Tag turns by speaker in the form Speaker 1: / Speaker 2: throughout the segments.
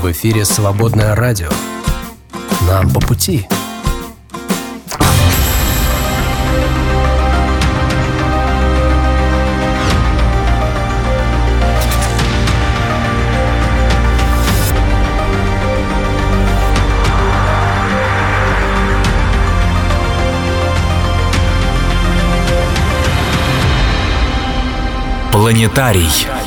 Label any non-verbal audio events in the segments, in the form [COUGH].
Speaker 1: В эфире «Свободное радио». Нам по пути.
Speaker 2: Планетарий.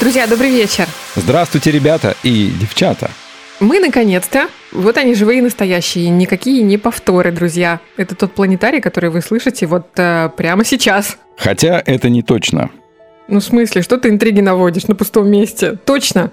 Speaker 3: Друзья, добрый вечер.
Speaker 4: Здравствуйте, ребята и девчата.
Speaker 3: Мы наконец-то, вот они живые и настоящие, никакие не повторы, друзья. Это тот планетарий, который вы слышите вот э, прямо сейчас.
Speaker 4: Хотя это не точно.
Speaker 3: Ну, в смысле, что ты интриги наводишь на пустом месте? Точно?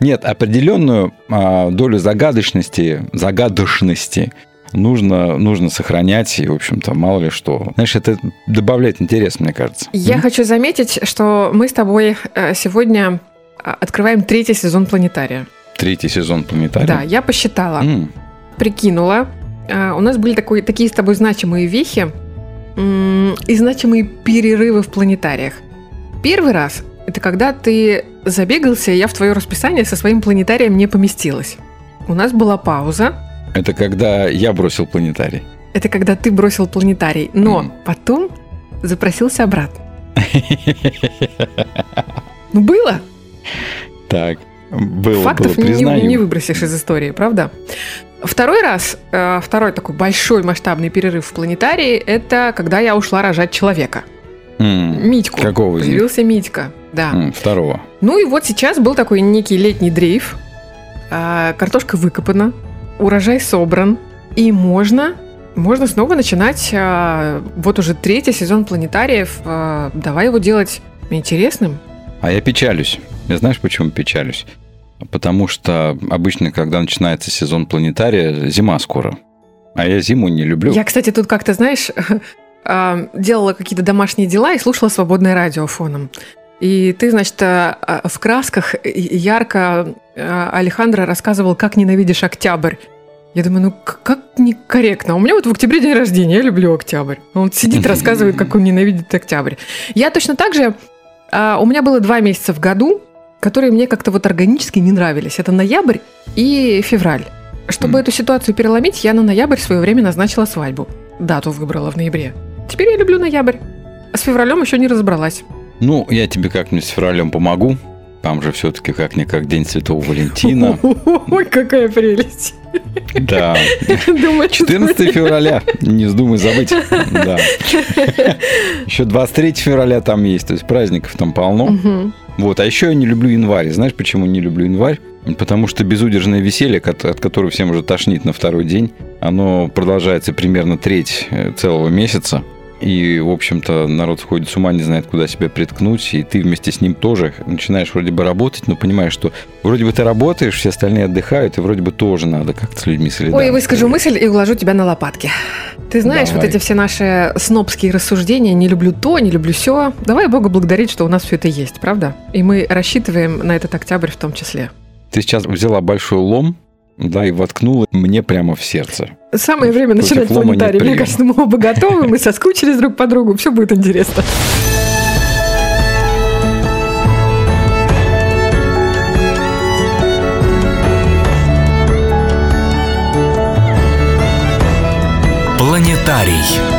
Speaker 4: Нет, определенную а, долю загадочности, загадочности нужно, нужно сохранять, и, в общем-то, мало ли что. Знаешь, это добавляет интерес, мне кажется.
Speaker 3: Я
Speaker 4: М?
Speaker 3: хочу заметить, что мы с тобой э, сегодня э, открываем третий сезон планетария.
Speaker 4: Третий сезон планетария.
Speaker 3: Да, я посчитала,
Speaker 4: М,
Speaker 3: прикинула. Э, У нас были такой, такие с тобой значимые вехи и значимые перерывы в планетариях. Первый раз – это когда ты забегался, и я в твое расписание со своим планетарием не поместилась. У нас была пауза,
Speaker 4: Это когда я бросил планетарий.
Speaker 3: это когда ты бросил планетарий, но
Speaker 4: Мгм.
Speaker 3: потом запросился обратно. Ну, было.
Speaker 4: Так, было,
Speaker 3: Фактов
Speaker 4: было,
Speaker 3: не- не, выбросишь из истории, правда? Второй раз, э, второй такой большой масштабный перерыв в планетарии, это когда я ушла рожать человека.
Speaker 4: М,
Speaker 3: Митьку.
Speaker 4: Какого из них?
Speaker 3: Появился Митька, да.
Speaker 4: Второго.
Speaker 3: Ну и вот сейчас был такой некий летний дрейф. А, Картошка выкопана, урожай собран, и можно, можно снова начинать а, вот уже третий сезон планетариев. А, Давай его делать интересным.
Speaker 4: А я печалюсь. Я знаешь, почему печалюсь? Потому что обычно, когда начинается сезон планетария, зима скоро. А я зиму не люблю.
Speaker 3: Я, кстати, тут как-то, знаешь, [LAUGHS] а, делала какие-то домашние дела и слушала свободное радио фоном. И ты, значит, в красках ярко Алехандро рассказывал, как ненавидишь октябрь. Я думаю, ну как некорректно. У меня вот в октябре день рождения, я люблю октябрь. Он сидит, [LAUGHS] рассказывает, как он ненавидит октябрь. Я точно так же... а, У меня было два месяца в году, которые мне как-то вот органически не нравились. Это ноябрь и февраль. Чтобы эту ситуацию переломить, я на ноябрь в свое время назначила свадьбу. Дату выбрала в ноябре. Теперь я люблю ноябрь. А с февралем еще не разобралась.
Speaker 4: Ну, я тебе как-нибудь с февралем помогу. Там же все-таки как-никак День Святого Валентина. [LAUGHS]
Speaker 3: Ой, какая прелесть.
Speaker 4: Да.
Speaker 3: Думаю,
Speaker 4: 14 февраля. Не вздумай забыть. [LAUGHS] Да. Еще 23 февраля там есть. То есть праздников там полно. Вот. А еще я не люблю январь. Знаешь, почему не люблю январь? Потому что безудержное веселье, от, от которого всем уже тошнит на второй день, оно продолжается примерно треть э, целого месяца. И, в общем-то, народ сходит с ума, не знает, куда себя приткнуть, и ты вместе с ним тоже начинаешь вроде бы работать, но понимаешь, что вроде бы ты работаешь, все остальные отдыхают, и вроде бы тоже надо как-то с людьми солидарно.
Speaker 3: Ой, выскажу мысль и уложу тебя на лопатки. Ты знаешь,
Speaker 4: Давай.
Speaker 3: вот эти все наши снобские рассуждения, не люблю то, не люблю все. Давай Бога благодарить, что у нас все это есть, правда? И мы рассчитываем на этот октябрь в том числе.
Speaker 4: Ты сейчас взяла большой лом, да, и воткнула мне прямо в сердце.
Speaker 3: Самое время
Speaker 4: Против
Speaker 3: начинать планетарий. Мне кажется, мы оба готовы, мы соскучились друг по другу, все будет интересно.
Speaker 2: Планетарий.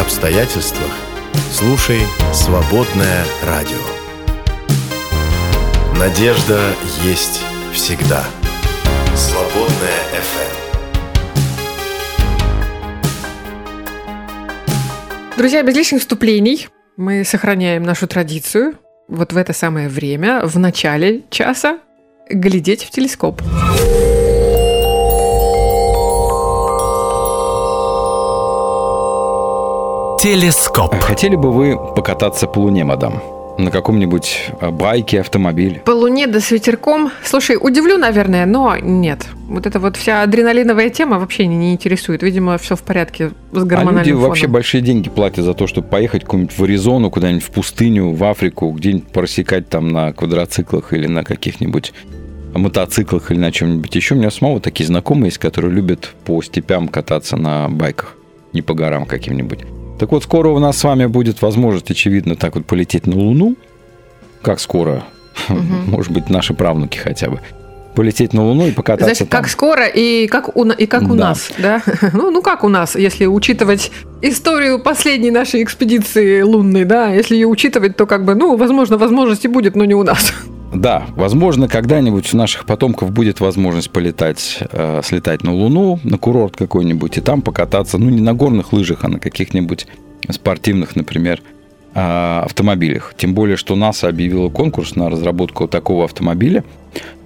Speaker 2: Обстоятельствах слушай «Свободное радио». Надежда есть всегда. «Свободное FM.
Speaker 3: Друзья, без лишних вступлений мы сохраняем нашу традицию вот в это самое время, в начале часа, глядеть в телескоп.
Speaker 1: Телескоп.
Speaker 4: А Хотели бы вы покататься по Луне, мадам? На каком-нибудь а, байке, автомобиле?
Speaker 3: По луне да с ветерком. Слушай, удивлю, наверное, но нет. Вот эта вот вся адреналиновая тема вообще не, не интересует. Видимо, все в порядке с
Speaker 4: А
Speaker 3: гормональным
Speaker 4: люди
Speaker 3: фоном.
Speaker 4: вообще большие деньги платят за то, чтобы поехать куда-нибудь в Аризону, куда-нибудь в пустыню, в Африку, где-нибудь просекать там на квадроциклах или на каких-нибудь мотоциклах или на чем-нибудь еще. У меня самого такие знакомые есть, которые любят по степям кататься на байках, не по горам каким-нибудь. Так вот, скоро у нас с вами будет возможность, очевидно, так вот полететь на Луну. Как скоро? Может быть, наши правнуки хотя бы. Полететь на Луну и покататься
Speaker 3: Знаешь,
Speaker 4: там.
Speaker 3: как скоро и как у, и как у
Speaker 4: Да.
Speaker 3: нас, да? [LAUGHS] Ну, ну, как у нас, если учитывать историю последней нашей экспедиции лунной, да? Если ее учитывать, то как бы, ну, возможно, возможности будет, но не у нас. [LAUGHS]
Speaker 4: Да, возможно, когда-нибудь у наших потомков будет возможность полетать, э, слетать на Луну, на курорт какой-нибудь, и там покататься, ну, не на горных лыжах, а на каких-нибудь спортивных, например, э, автомобилях. Тем более, что НАСА объявила конкурс на разработку такого автомобиля,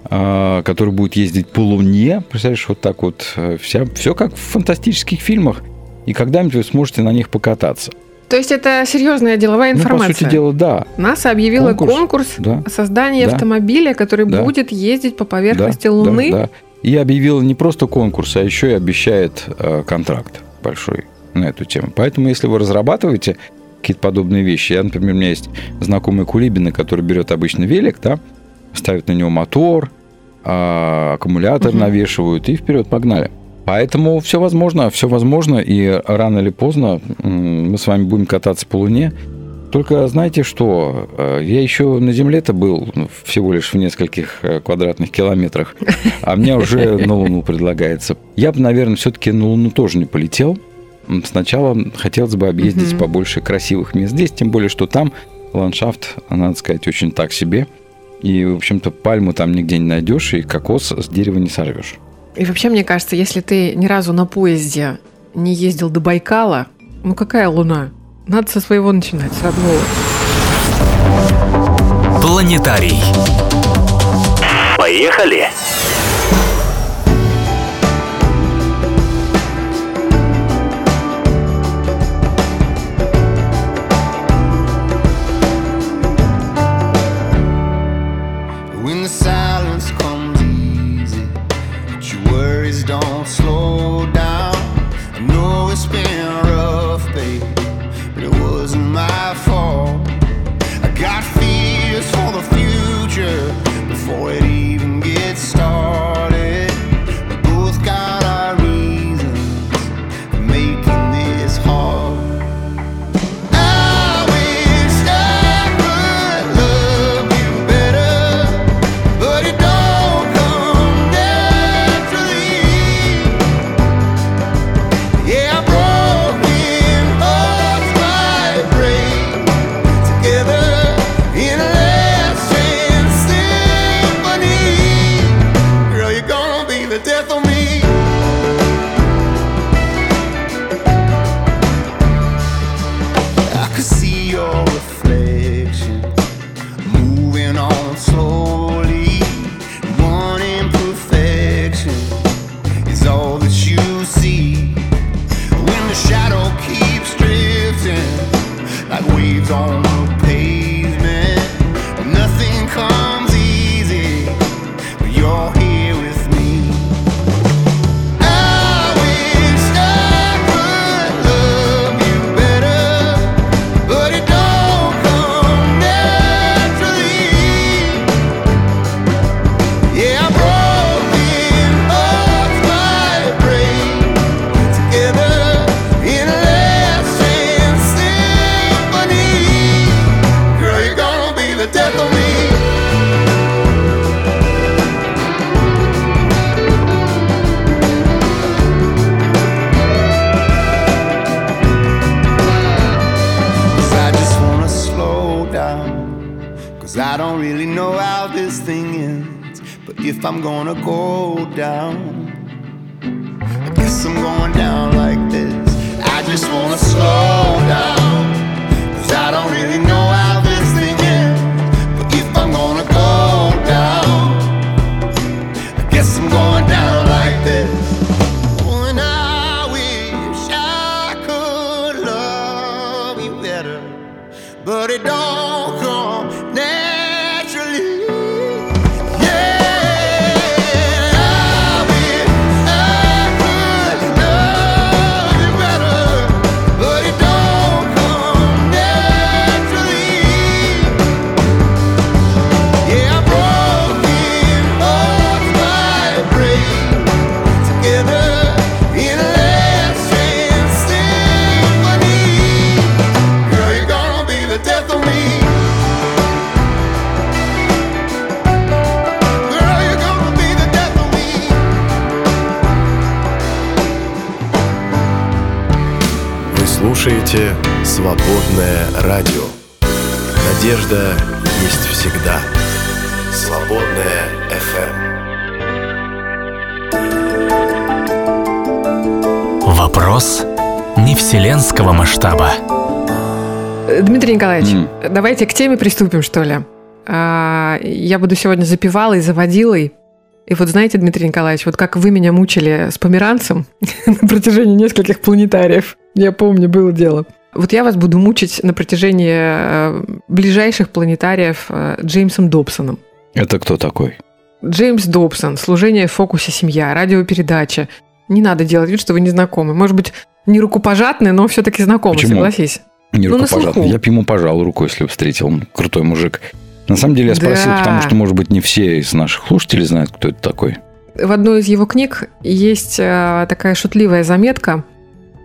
Speaker 4: э, который будет ездить по Луне. Представляешь, вот так вот, э, вся, все как в фантастических фильмах. И когда-нибудь вы сможете на них покататься.
Speaker 3: То есть это серьезная деловая
Speaker 4: Ну,
Speaker 3: информация.
Speaker 4: по сути дела, да.
Speaker 3: NASA объявила
Speaker 4: Конкурс,
Speaker 3: конкурс,
Speaker 4: да.
Speaker 3: создания
Speaker 4: Да.
Speaker 3: автомобиля, который
Speaker 4: Да.
Speaker 3: будет ездить по поверхности
Speaker 4: Да,
Speaker 3: Луны.
Speaker 4: да, да. И объявила не просто конкурс, а еще и обещает э, контракт большой на эту тему. Поэтому, если вы разрабатываете какие-то подобные вещи, я, например, у меня есть знакомый Кулибины, который берет обычно велик, да, ставит на него мотор, а, аккумулятор
Speaker 3: Мгм.
Speaker 4: навешивают и вперед погнали. Поэтому все возможно, все возможно, и рано или поздно мы с вами будем кататься по Луне. Только знаете что, э, я еще на Земле-то был всего лишь в нескольких э, квадратных километрах, а мне уже на Луну предлагается. Я бы, наверное, все-таки на Луну тоже не полетел. Сначала хотелось бы объездить
Speaker 3: Мгм.
Speaker 4: побольше красивых мест здесь, тем более, что там ландшафт, надо сказать, очень так себе. И, в общем-то, пальму там нигде не найдешь, и кокос с дерева не сорвешь.
Speaker 3: И вообще, мне кажется, если ты ни разу на поезде не ездил до Байкала, ну какая Луна? Надо со своего начинать, с родного.
Speaker 1: Планетарий. Поехали!
Speaker 3: Э, Дмитрий Николаевич,
Speaker 4: М.
Speaker 3: давайте к теме приступим, что ли. А, Я буду сегодня запивалой, заводилой. И вот знаете, Дмитрий Николаевич, вот как вы меня мучили с померанцем [LAUGHS] на протяжении нескольких планетариев, я помню, было дело. Вот я вас буду мучить на протяжении э, ближайших планетариев э, Джеймсом Добсоном.
Speaker 4: Это кто такой?
Speaker 3: Джеймс Добсон, служение в фокусе семья, радиопередача. Не надо делать вид, что вы не знакомы. Может быть, не рукопожатные, но все-таки знакомы,
Speaker 4: Почему?
Speaker 3: согласись.
Speaker 4: Не
Speaker 3: Ну,
Speaker 4: рукопожатный. Я бы ему пожал руку, если бы встретил. Он крутой мужик. На самом деле я спросил,
Speaker 3: Да.
Speaker 4: потому что, может быть, не все из наших слушателей знают, кто это такой.
Speaker 3: В одной из его книг есть э, такая шутливая заметка.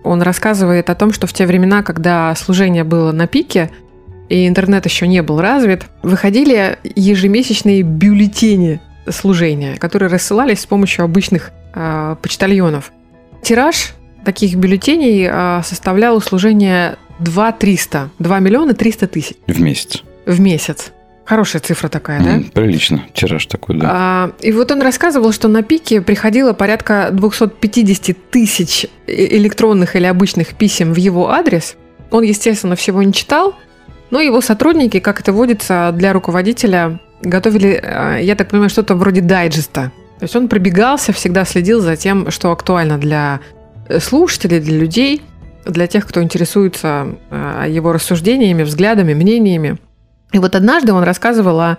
Speaker 3: Он рассказывает о том, что в те времена, когда служение было на пике, и интернет еще не был развит, выходили ежемесячные бюллетени служения, которые рассылались с помощью обычных э, почтальонов. Тираж таких бюллетеней э, составлял у служения 2 300, 2 миллиона 300 тысяч
Speaker 4: В месяц.
Speaker 3: в месяц. Хорошая цифра такая, да?
Speaker 4: М, Прилично. Тираж такой, да.
Speaker 3: А, и вот он рассказывал, что на пике приходило порядка 250 тысяч электронных или обычных писем в его адрес. Он, естественно, всего не читал, но его сотрудники, как это водится для руководителя, готовили, э, я так понимаю, что-то вроде дайджеста. То есть он пробегался, всегда следил за тем, что актуально для слушателей, для людей, для тех, кто интересуется э, его рассуждениями, взглядами, мнениями. И вот однажды он рассказывал о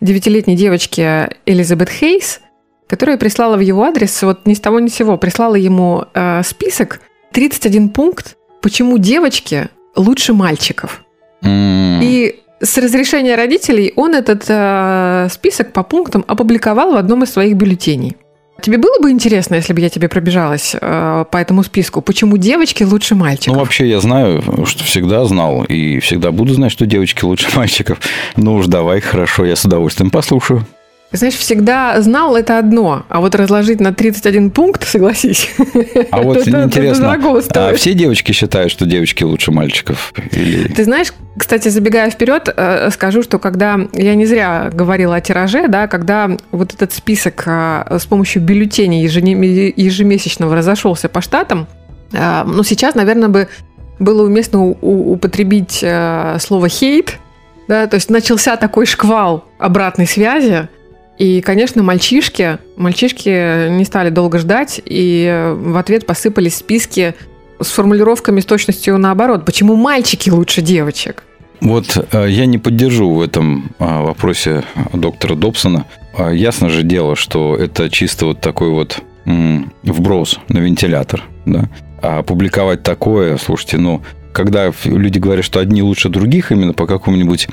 Speaker 3: девятилетней девочке Элизабет Хейс, которая прислала в его адрес, вот ни с того ни с сего, прислала ему э, список, 31 пункт, почему девочки лучше мальчиков. И с разрешения родителей он этот э, список по пунктам опубликовал в одном из своих бюллетеней. Тебе было бы интересно, если бы я тебе пробежалась э, по этому списку, почему девочки лучше мальчиков?
Speaker 4: Ну, вообще, я знаю, что всегда знал и всегда буду знать, что девочки лучше [LAUGHS] мальчиков. Ну уж давай, хорошо, я с удовольствием послушаю.
Speaker 3: Знаешь, всегда знал это одно, а вот разложить на 31 пункт, [LAUGHS] согласись.
Speaker 4: А вот [LAUGHS]
Speaker 3: это- это
Speaker 4: интересно,
Speaker 3: дорого
Speaker 4: а все девочки считают, что девочки лучше мальчиков? Или...
Speaker 3: Ты знаешь, кстати, забегая вперед, э, скажу, что когда я не зря говорила о тираже, да, когда вот этот список э, с помощью бюллетеней ежемесячного разошелся по штатам, э, ну сейчас, наверное, бы было уместно употребить слово хейт, да, то есть начался такой шквал обратной связи, и, конечно, мальчишки, мальчишки не стали долго ждать, и э, в ответ посыпались списки с формулировками с точностью наоборот. Почему мальчики лучше девочек?
Speaker 4: Вот э, я не поддержу в этом а, вопросе доктора Добсона. А, Ясно же дело, что это чисто вот такой вот вброс на вентилятор. Да? А публиковать такое, слушайте, ну, когда люди говорят, что одни лучше других именно по какому-нибудь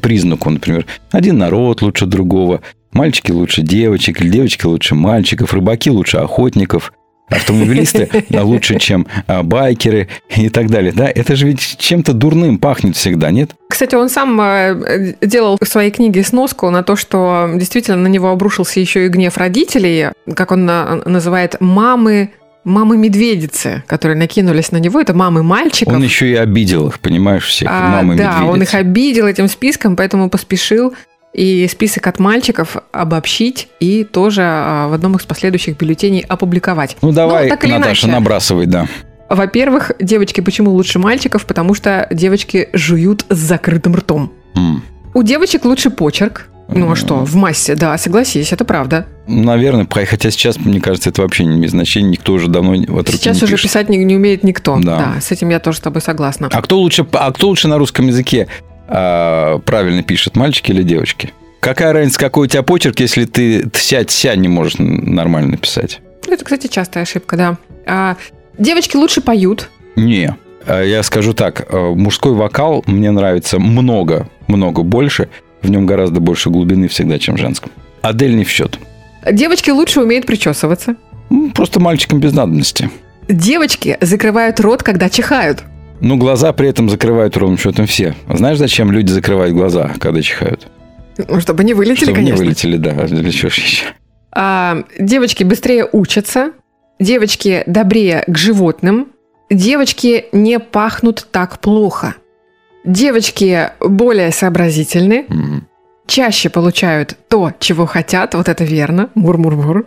Speaker 4: признаку, например, один народ лучше другого, мальчики лучше девочек, девочки лучше мальчиков, рыбаки лучше охотников, автомобилисты [LAUGHS] лучше, чем а, байкеры и так далее. Да, это же ведь чем-то дурным пахнет всегда, нет?
Speaker 3: Кстати, он сам э, делал в своей книге сноску на то, что действительно на него обрушился еще и гнев родителей, как он на- называет мамы, мамы медведицы, которые накинулись на него. Это мамы мальчиков.
Speaker 4: Он еще и обидел их, понимаешь, всех,
Speaker 3: А,
Speaker 4: мамы
Speaker 3: да, он их обидел этим списком, поэтому поспешил и список от мальчиков обобщить и тоже а, в одном из последующих бюллетеней опубликовать.
Speaker 4: Ну давай,
Speaker 3: так или
Speaker 4: Наташа,
Speaker 3: иначе.
Speaker 4: набрасывай, да.
Speaker 3: Во-первых, девочки почему лучше мальчиков? Потому что девочки жуют с закрытым ртом.
Speaker 4: М.
Speaker 3: У девочек лучше почерк. Ну а что, в массе, да, согласись, это правда.
Speaker 4: Наверное, хотя сейчас, мне кажется, это вообще не имеет значения, никто уже давно в от
Speaker 3: Сейчас
Speaker 4: не
Speaker 3: уже
Speaker 4: пишет.
Speaker 3: писать не, не умеет никто.
Speaker 4: Да.
Speaker 3: Да. с этим я тоже с тобой согласна.
Speaker 4: А кто лучше, а кто лучше на русском языке а, правильно пишет, мальчики или девочки? Какая разница, какой у тебя почерк, если ты сядь-ся не можешь нормально написать?
Speaker 3: Это, кстати, частая ошибка, да. А, девочки лучше поют.
Speaker 4: Не. А Я скажу так, э, мужской вокал мне нравится много, много больше. В нем гораздо больше глубины всегда, чем в женском. Адель не в счет.
Speaker 3: Девочки лучше умеют причесываться.
Speaker 4: Просто мальчикам без надобности.
Speaker 3: Девочки закрывают рот, когда чихают.
Speaker 4: Ну, глаза при этом закрывают ровным счетом все. А Знаешь, зачем люди закрывают глаза, когда чихают?
Speaker 3: Ну, чтобы не вылетели,
Speaker 4: Чтобы
Speaker 3: конечно.
Speaker 4: не вылетели, да. Для чего еще?
Speaker 3: А, девочки быстрее учатся. Девочки добрее к животным. Девочки не пахнут так плохо. Девочки более сообразительны.
Speaker 4: М.
Speaker 3: чаще получают то, чего хотят, вот это верно, мур-мур-мур.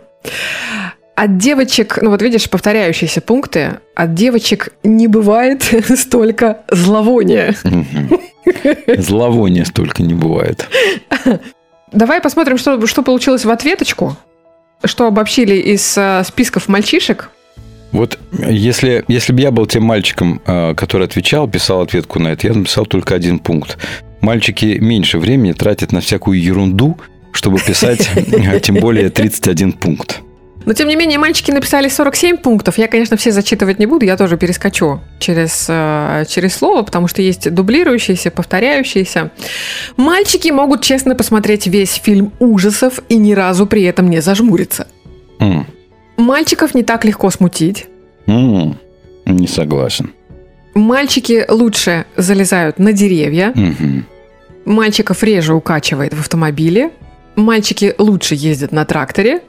Speaker 3: От девочек, ну вот видишь, повторяющиеся пункты, от девочек не бывает [LAUGHS] столько зловония.
Speaker 4: Зловония столько не бывает.
Speaker 3: Давай посмотрим, что, что получилось в ответочку, что обобщили из э, списков мальчишек.
Speaker 4: Вот если, если бы я был тем мальчиком, э, который отвечал, писал ответку на это, я написал только один пункт. Мальчики меньше времени тратят на всякую ерунду, чтобы писать, э, [LAUGHS] тем более 31 пункт.
Speaker 3: Но, тем не менее, мальчики написали 47 пунктов. Я, конечно, все зачитывать не буду, я тоже перескочу через, э, через слово, потому что есть дублирующиеся, повторяющиеся. Мальчики могут честно посмотреть весь фильм ужасов и ни разу при этом не зажмуриться.
Speaker 4: М,
Speaker 3: Мальчиков не так легко смутить.
Speaker 4: м, Не согласен.
Speaker 3: Мальчики лучше залезают на деревья.
Speaker 4: Мгм.
Speaker 3: Мальчиков реже укачивает в автомобиле. Мальчики лучше ездят на тракторе.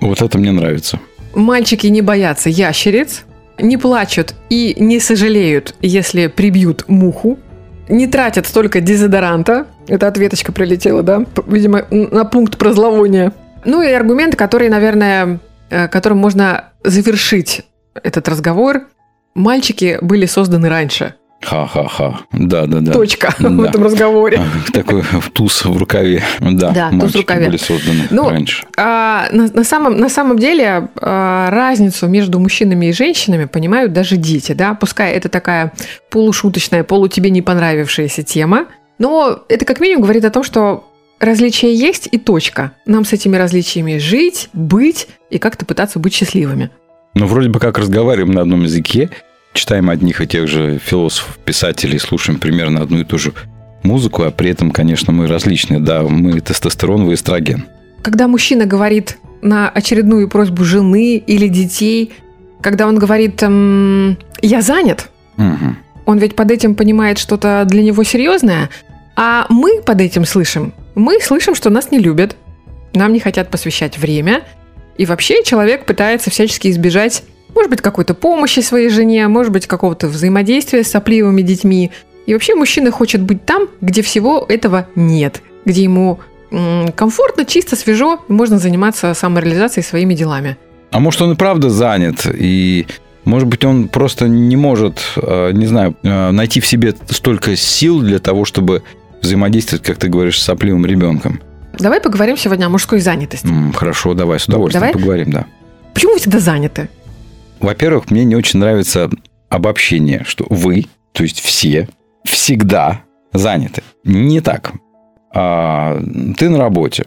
Speaker 4: Вот это мне нравится.
Speaker 3: Мальчики не боятся ящериц, не плачут и не сожалеют, если прибьют муху, не тратят столько дезодоранта. Это ответочка прилетела, да? Видимо, на пункт про зловоние. Ну и аргументы, которые, наверное, которым можно завершить этот разговор. Мальчики были созданы раньше.
Speaker 4: Ха-ха-ха. Да-да-да.
Speaker 3: Точка [LAUGHS] в
Speaker 4: Да.
Speaker 3: этом разговоре.
Speaker 4: Такой туз в рукаве. Да,
Speaker 3: Да, туз в рукаве.
Speaker 4: были созданы
Speaker 3: Ну,
Speaker 4: раньше.
Speaker 3: А, на, на самом, на самом деле а, разницу между мужчинами и женщинами понимают даже дети, да, пускай это такая полушуточная, полу тебе не понравившаяся тема, но это как минимум говорит о том, что различия есть и точка. Нам с этими различиями жить, быть и как-то пытаться быть счастливыми.
Speaker 4: Ну, вроде бы как разговариваем на одном языке, читаем одних и тех же философов, писателей, слушаем примерно одну и ту же музыку, а при этом, конечно, мы различные. Да, мы тестостерон, вы эстроген.
Speaker 3: Когда мужчина говорит на очередную просьбу жены или детей, когда он говорит эм, «я занят»,
Speaker 4: Мгм.
Speaker 3: Он ведь под этим понимает что-то для него серьезное, а мы под этим слышим. Мы слышим, что нас не любят, нам не хотят посвящать время, и вообще человек пытается всячески избежать, может быть, какой-то помощи своей жене, может быть, какого-то взаимодействия с сопливыми детьми. И вообще мужчина хочет быть там, где всего этого нет, где ему м, комфортно, чисто, свежо, и можно заниматься самореализацией своими делами.
Speaker 4: А может, он и правда занят, и может быть, он просто не может, э, не знаю, э, найти в себе столько сил для того, чтобы взаимодействовать, как ты говоришь, с сопливым ребенком.
Speaker 3: Давай поговорим сегодня о мужской занятости.
Speaker 4: М, Хорошо, давай, с удовольствием
Speaker 3: Давай?
Speaker 4: поговорим, да.
Speaker 3: Почему вы всегда заняты?
Speaker 4: Во-первых, мне не очень нравится обобщение, что вы, то есть все, всегда заняты. Не так. А, ты на работе,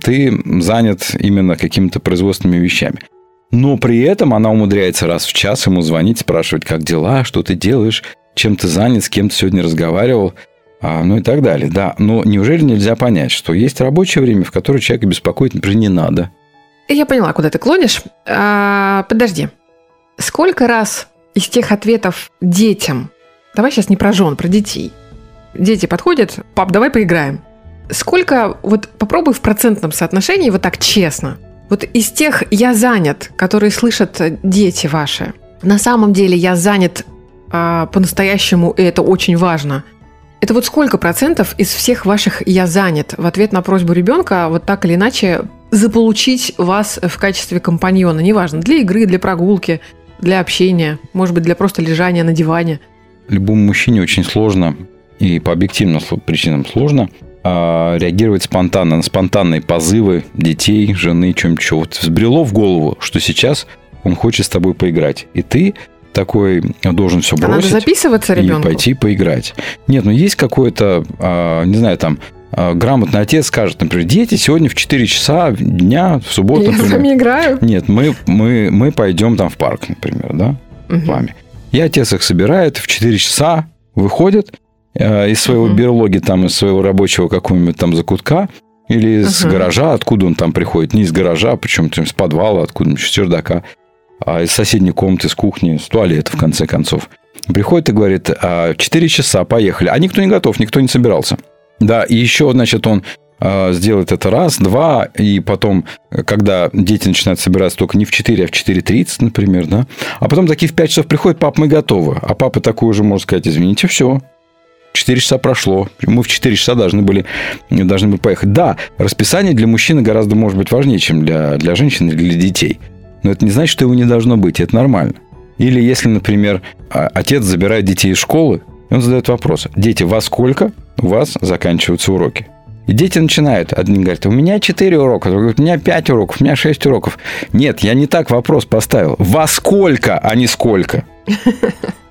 Speaker 4: ты занят именно какими-то производственными вещами. Но при этом она умудряется раз в час ему звонить, спрашивать, как дела, что ты делаешь, чем ты занят, с кем ты сегодня разговаривал, ну и так далее. Да, но неужели нельзя понять, что есть рабочее время, в которое человека беспокоить, например, не надо?
Speaker 3: Я поняла, куда ты клонишь. А, подожди. Сколько раз из тех ответов детям, давай сейчас не про жен, про детей. Дети подходят, пап, давай поиграем. Сколько, вот попробуй в процентном соотношении, вот так честно, вот из тех «я занят», которые слышат э, дети ваши, на самом деле я занят а, по-настоящему, и это очень важно. Это вот сколько процентов из всех ваших «я занят» в ответ на просьбу ребенка вот так или иначе заполучить вас в качестве компаньона, неважно, для игры, для прогулки, для общения, может быть, для просто лежания на диване.
Speaker 4: Любому мужчине очень сложно, и по объективным причинам сложно, а, реагировать спонтанно на спонтанные позывы детей, жены, чем-нибудь еще. Вот взбрело в голову, что сейчас он хочет с тобой поиграть. И ты такой должен все
Speaker 3: А надо
Speaker 4: бросить
Speaker 3: записываться
Speaker 4: и
Speaker 3: ребенку?
Speaker 4: пойти поиграть. Нет, ну есть какой-то, а, не знаю, там, а, грамотный отец скажет, например, дети сегодня в 4 часа дня, в субботу,
Speaker 3: Я с
Speaker 4: например,
Speaker 3: вами играю.
Speaker 4: нет, мы, мы, мы пойдем там в парк, например, да,
Speaker 3: Мгм.
Speaker 4: с вами. И отец их собирает, в 4 часа выходит э, из своего
Speaker 3: Мгм.
Speaker 4: берлоги, там, из своего рабочего какого-нибудь там закутка, или из
Speaker 3: Ага.
Speaker 4: гаража, откуда он там приходит, не из гаража, причем там с подвала, откуда-нибудь с чердака, из соседней комнаты, с кухни, с туалета, в конце концов. Приходит и говорит, «А, 4 часа, поехали. А никто не готов, никто не собирался. Да, и еще, значит, он а, сделает это раз, два, и потом, когда дети начинают собираться только не в 4, а в 4.30, например, да, а потом такие в 5 часов приходят, пап, мы готовы. А папа такой уже может сказать, извините, все, 4 часа прошло, мы в 4 часа должны были, должны были поехать. Да, расписание для мужчины гораздо, может быть, важнее, чем для, для женщин или для детей. Но это не значит, что его не должно быть, это нормально. Или если, например, а, отец забирает детей из школы, и он задает вопрос, дети, во сколько у вас заканчиваются уроки? И дети начинают. Одни говорят, у меня 4 урока, другой говорит, у меня 5 уроков, у меня 6 уроков. Нет, я не так вопрос поставил. Во сколько, а не сколько? [LAUGHS]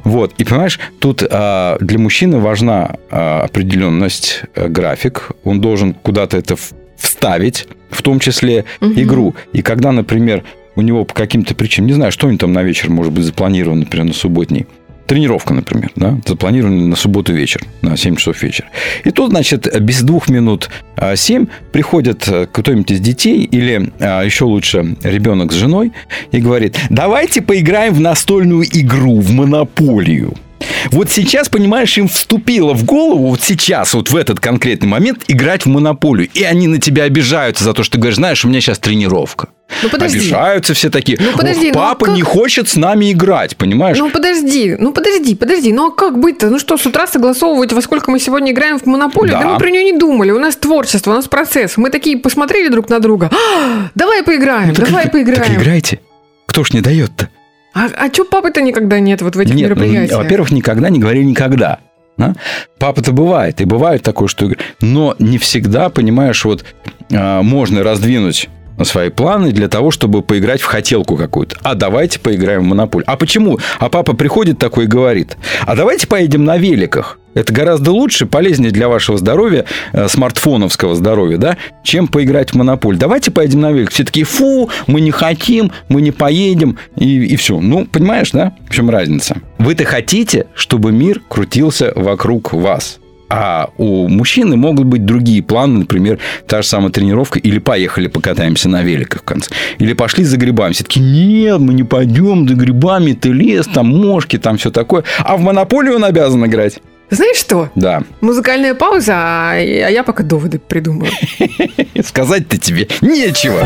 Speaker 4: Вот, и понимаешь, тут а, для мужчины важна а, определенность, а, график. Он должен куда-то это вставить, в том числе
Speaker 3: Мгм.
Speaker 4: игру. И когда, например, у него по каким-то причинам, не знаю, что у него там на вечер может быть запланировано, например, на субботний, тренировка, например, да, запланирована на субботу вечер, на 7 часов вечера. И тут, значит, без двух минут а, 7 приходит а, кто-нибудь из детей или а, еще лучше ребенок с женой и говорит, давайте поиграем в настольную игру, в монополию. Вот сейчас, понимаешь, им вступило в голову, вот сейчас, вот в этот конкретный момент, играть в монополию. И они на тебя обижаются за то, что ты говоришь, знаешь, у меня сейчас тренировка.
Speaker 3: Ну подожди.
Speaker 4: Обижаются все такие.
Speaker 3: Ну, подожди,
Speaker 4: «Ох,
Speaker 3: ну, а
Speaker 4: папа
Speaker 3: как-
Speaker 4: не хочет с нами играть, понимаешь?
Speaker 3: Ну подожди, ну подожди, подожди, ну а как быть-то? Ну что, с утра согласовывать, во сколько мы сегодня играем в монополию? Да,
Speaker 4: Да.
Speaker 3: мы про нее не думали, у нас творчество, у нас процесс. Мы такие посмотрели друг на друга. «А, давай поиграем,
Speaker 4: Ну, так
Speaker 3: давай поиграем.
Speaker 4: Так играйте. Кто ж не дает-то?
Speaker 3: А, а что папы-то никогда нет вот в этих
Speaker 4: Нет, ну,
Speaker 3: мероприятиях?
Speaker 4: во-первых, никогда не говори никогда. да? Папа-то бывает, и бывает такое, что... Но не всегда, понимаешь, вот а, можно раздвинуть свои планы для того, чтобы поиграть в хотелку какую-то. А давайте поиграем в монополию. А почему? А папа приходит такой и говорит, а давайте поедем на великах. Это гораздо лучше, полезнее для вашего здоровья, э, смартфоновского здоровья, да, чем поиграть в монополию. Давайте поедем на велик. Все такие, фу, мы не хотим, мы не поедем, и, и все. Ну, понимаешь, да, в чем разница? Вы-то хотите, чтобы мир крутился вокруг вас. А у мужчины могут быть другие планы, например, та же самая тренировка, или поехали покатаемся на великах в конце, или пошли за грибами. Все таки нет, мы не пойдем за грибами, ты лес, там мошки, там все такое. А в монополию он обязан играть.
Speaker 3: Знаешь что?
Speaker 4: Да.
Speaker 3: Музыкальная пауза, а а я пока доводы придумаю. [LAUGHS]
Speaker 4: Сказать-то тебе нечего.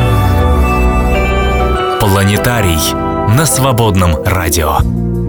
Speaker 1: Планетарий на свободном радио.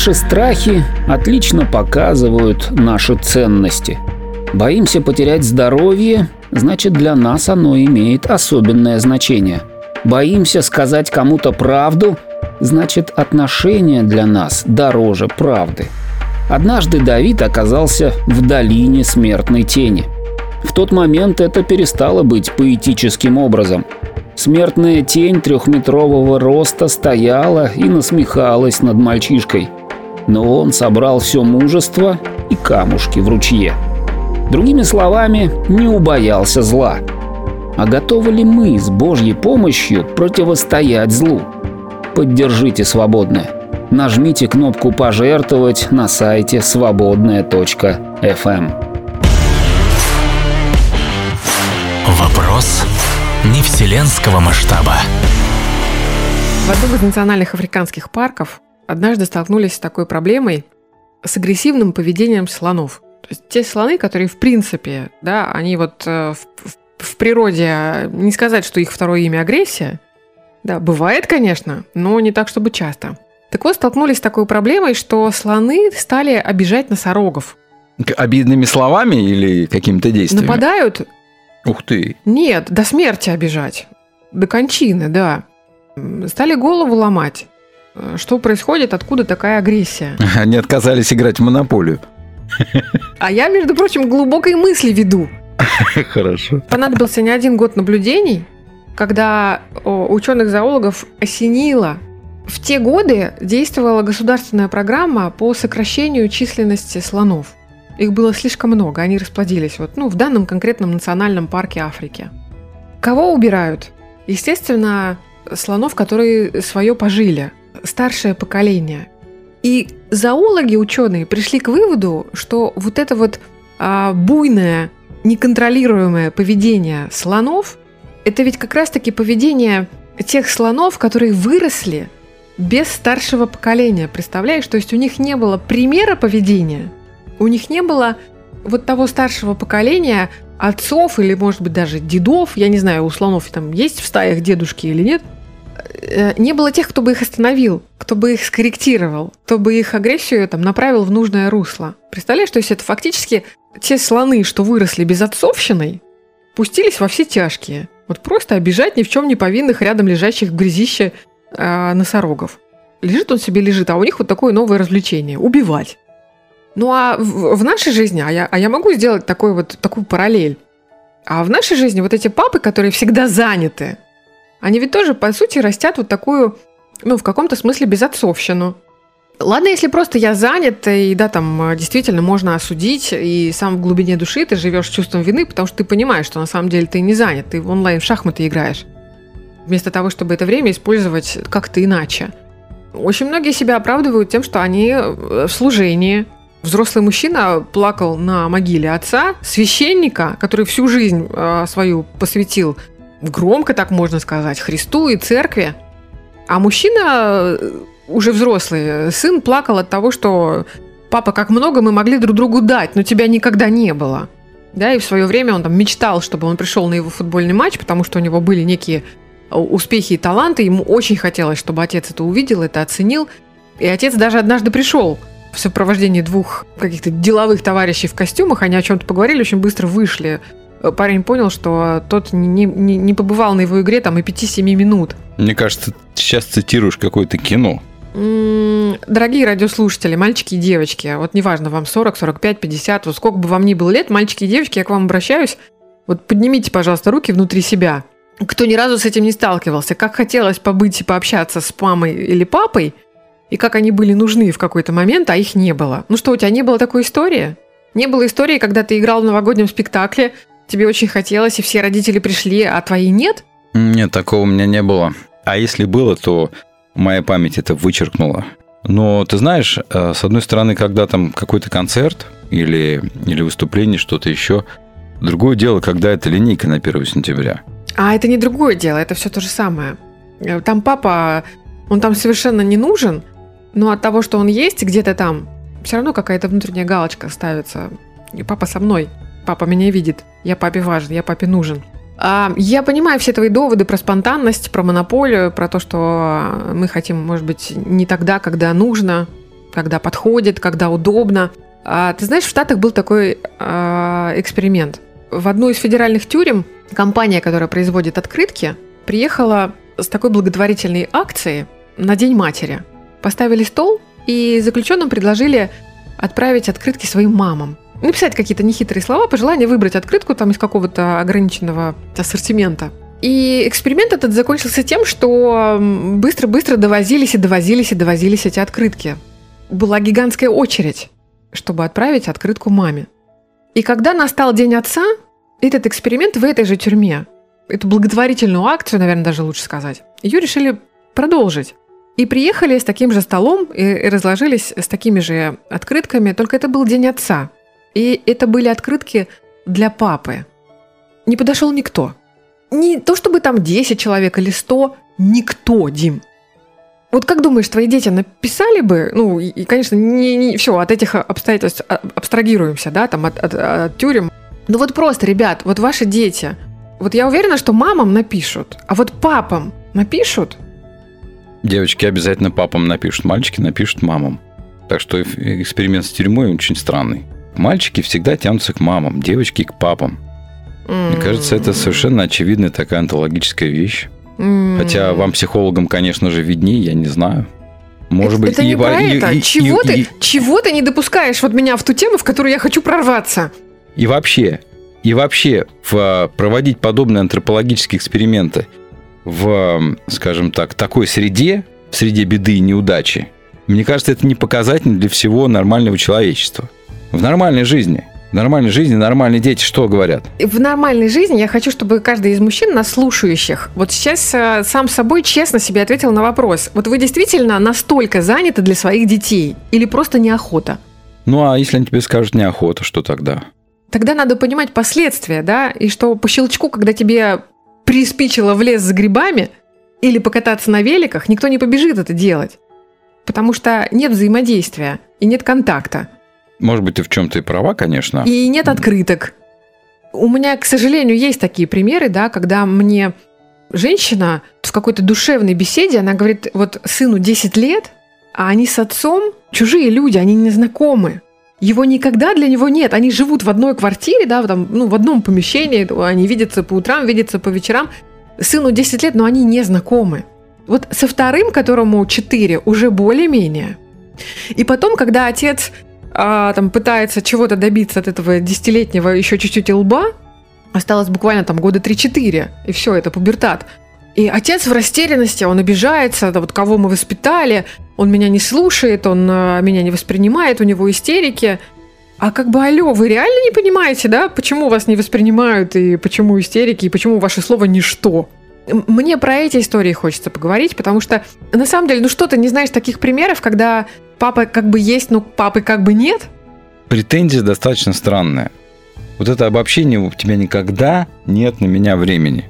Speaker 5: Наши страхи отлично показывают наши ценности. Боимся потерять здоровье, значит для нас оно имеет особенное значение. Боимся сказать кому-то правду, значит отношения для нас дороже правды. Однажды Давид оказался в долине смертной тени. В тот момент это перестало быть поэтическим образом. Смертная тень трехметрового роста стояла и насмехалась над мальчишкой. Но он собрал все мужество и камушки в ручье. Другими словами, не убоялся зла. А готовы ли мы с Божьей помощью противостоять злу? Поддержите свободное. Нажмите кнопку «Пожертвовать» на сайте свободная.фм.
Speaker 6: Вопрос не вселенского масштаба.
Speaker 3: В одном из национальных африканских парков однажды столкнулись с такой проблемой с агрессивным поведением слонов. То есть те слоны, которые в принципе, да, они вот э, в, в- природе, не сказать, что их второе имя агрессия, да, бывает, конечно, но не так, чтобы часто. Так вот, столкнулись с такой проблемой, что слоны стали обижать носорогов.
Speaker 4: Обидными словами или какими-то действиями?
Speaker 3: Нападают
Speaker 4: Ух ты.
Speaker 3: Нет, до смерти обижать. До кончины, да. Стали голову ломать. Э, Что происходит, откуда такая агрессия? [LAUGHS]
Speaker 4: Они отказались играть в монополию.
Speaker 3: А я, между прочим, глубокой мысли веду. [LAUGHS]
Speaker 4: Хорошо.
Speaker 3: Понадобился не один год наблюдений, когда ученых-зоологов осенило. В те годы действовала государственная программа по сокращению численности слонов. Их было слишком много, они расплодились вот, ну, в данном конкретном национальном парке Африки. Кого убирают? Естественно, слонов, которые свое пожили, старшее поколение. И зоологи, ученые, пришли к выводу, что вот это вот а, буйное, неконтролируемое поведение слонов, это ведь как раз-таки поведение тех слонов, которые выросли без старшего поколения. Представляешь? То есть у них не было примера поведения, у них не было вот того старшего поколения, отцов или, может быть, даже дедов, я не знаю, у слонов там есть в стаях дедушки или нет, не было тех, кто бы их остановил, кто бы их скорректировал, кто бы их агрессию там направил в нужное русло. Представляешь, то есть это фактически те слоны, что выросли без отцовщиной, пустились во все тяжкие. Вот просто обижать ни в чем не повинных рядом лежащих в грязище э, носорогов. Лежит он себе, лежит, а у них вот такое новое развлечение – убивать. Ну а в, в нашей жизни, а я, а я могу сделать такой вот, такую параллель. А в нашей жизни вот эти папы, которые всегда заняты, они ведь тоже, по сути, растят вот такую, ну, в каком-то смысле безотцовщину. Ладно, если просто я занят, и да, там э, действительно можно осудить, и сам в глубине души ты живешь чувством вины, потому что ты понимаешь, что на самом деле ты не занят, ты в онлайн в шахматы играешь. Вместо того, чтобы это время использовать как-то иначе. Очень многие себя оправдывают тем, что они э, в служении. Взрослый мужчина плакал на могиле отца, священника, который всю жизнь э, свою посвятил, громко так можно сказать, Христу и церкви. А мужчина, э, уже взрослый, сын плакал от того, что папа, как много мы могли друг другу дать, но тебя никогда не было. Да, и в свое время он там мечтал, чтобы он пришел на его футбольный матч, потому что у него были некие э, успехи и таланты. Ему очень хотелось, чтобы отец это увидел, это оценил. И отец даже однажды пришел в сопровождении двух каких-то деловых товарищей в костюмах. Они о чем-то поговорили, очень быстро вышли. Парень понял, что тот не, не, не побывал на его игре там и 5-7 минут.
Speaker 4: Мне кажется, ты сейчас цитируешь какое-то кино.
Speaker 3: Дорогие радиослушатели, мальчики и девочки, вот неважно, вам 40, 45, 50, вот сколько бы вам ни было лет, мальчики и девочки, я к вам обращаюсь, вот поднимите, пожалуйста, руки внутри себя. Кто ни разу с этим не сталкивался, как хотелось побыть и пообщаться с мамой или папой, и как они были нужны в какой-то момент, а их не было. Ну что, у тебя не было такой истории? Не было истории, когда ты играл в новогоднем спектакле, тебе очень хотелось, и все родители пришли, а твои нет?
Speaker 4: Нет, такого у меня не было. А если было, то моя память это вычеркнула. Но ты знаешь, э, с одной стороны, когда там какой-то концерт или, или выступление, что-то еще, другое дело, когда это линейка на 1 сентября.
Speaker 3: А это не другое дело, это все то же самое. Э, Там папа, он там совершенно не нужен, но от того, что он есть где-то там, все равно какая-то внутренняя галочка ставится. И папа со мной, папа меня видит, я папе важен, я папе нужен. А, Я понимаю все твои доводы про спонтанность, про монополию, про то, что мы хотим, может быть, не тогда, когда нужно. когда подходит, когда удобно. А, ты знаешь, в Штатах был такой а, эксперимент. В одну из федеральных тюрем компания, которая производит открытки, приехала с такой благотворительной акцией на День матери. Поставили стол и заключенным предложили отправить открытки своим мамам. Написать какие-то нехитрые слова, пожелание выбрать открытку там из какого-то ограниченного ассортимента. И эксперимент этот закончился тем, что быстро-быстро довозились и довозились и довозились эти открытки. Была гигантская очередь, чтобы отправить открытку маме. И когда настал День отца, этот эксперимент в этой же тюрьме, эту благотворительную акцию, наверное, даже лучше сказать, ее решили продолжить. И приехали с таким же столом и разложились с такими же открытками, только это был День отца. И это были открытки для папы. Не подошел никто. Не то чтобы там 10 человек или 100, никто, Дим. Вот как думаешь, твои дети написали бы, ну, и, конечно, не, не все, от этих обстоятельств а- абстрагируемся, да, там, от, от- от тюрем. Ну вот просто, ребят, вот ваши дети, вот я уверена, что мамам напишут, а вот папам напишут?
Speaker 4: Девочки обязательно папам напишут, мальчики напишут мамам. Так что эксперимент с тюрьмой очень странный. Мальчики всегда тянутся к мамам, девочки к папам. Мне кажется, это совершенно очевидная такая онтологическая вещь. Хотя вам, психологам, конечно же, виднее, я не знаю. Может
Speaker 3: это,
Speaker 4: быть,
Speaker 3: это не
Speaker 4: во-
Speaker 3: про
Speaker 4: и-
Speaker 3: это.
Speaker 4: и-
Speaker 3: чего,
Speaker 4: и-
Speaker 3: ты,
Speaker 4: и-
Speaker 3: чего ты не допускаешь вот меня в ту тему, в которую я хочу прорваться?
Speaker 4: И вообще, и вообще в, а, проводить подобные антропологические эксперименты в, скажем так, такой среде, в среде беды и неудачи, мне кажется, это не показатель для всего нормального человечества. В нормальной жизни, в нормальной жизни нормальные дети что говорят?
Speaker 3: В нормальной жизни я хочу, чтобы каждый из мужчин, нас слушающих, вот сейчас э, сам собой честно себе ответил на вопрос. Вот вы действительно настолько заняты для своих детей или просто неохота?
Speaker 4: Ну, а если они тебе скажут неохота, что тогда?
Speaker 3: Тогда надо понимать последствия, да, и что по щелчку, когда тебе приспичило в лес за грибами или покататься на великах, никто не побежит это делать. Потому что нет взаимодействия и нет контакта.
Speaker 4: Может быть, ты в чем-то и права, конечно.
Speaker 3: И нет открыток. У меня, к сожалению, есть такие примеры, да, когда мне женщина в какой-то душевной беседе, она говорит, вот сыну 10 лет, а они с отцом чужие люди, они не знакомы. Его никогда для него нет. Они живут в одной квартире, да, в, там, ну, в одном помещении, они видятся по утрам, видятся по вечерам. Сыну 10 лет, но они не знакомы. Вот со вторым, которому 4, уже более-менее. И потом, когда отец а, там пытается чего-то добиться от этого десятилетнего еще чуть-чуть лба, осталось буквально там года 3-4, и все, это пубертат. И отец в растерянности, он обижается, да вот кого мы воспитали, он меня не слушает, он а, меня не воспринимает, у него истерики. А как бы, алло, вы реально не понимаете, да, почему вас не воспринимают, и почему истерики, и почему ваше слово ничто? Мне про эти истории хочется поговорить, потому что, на самом деле, ну что ты не знаешь таких примеров, когда папа как бы есть, но папы как бы нет?
Speaker 4: Претензия достаточно странная. Вот это обобщение у тебя никогда нет на меня времени.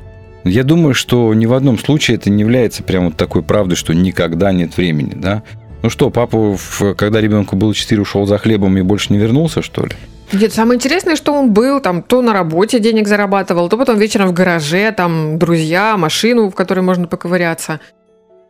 Speaker 4: Я думаю, что ни в одном случае это не является прям вот такой правдой, что никогда нет времени, да? Ну что, папа, когда ребенку было 4, ушел за хлебом и больше не вернулся, что ли?
Speaker 3: Нет, самое интересное, что он был там то на работе денег зарабатывал, то потом вечером в гараже, там друзья, машину, в которой можно поковыряться.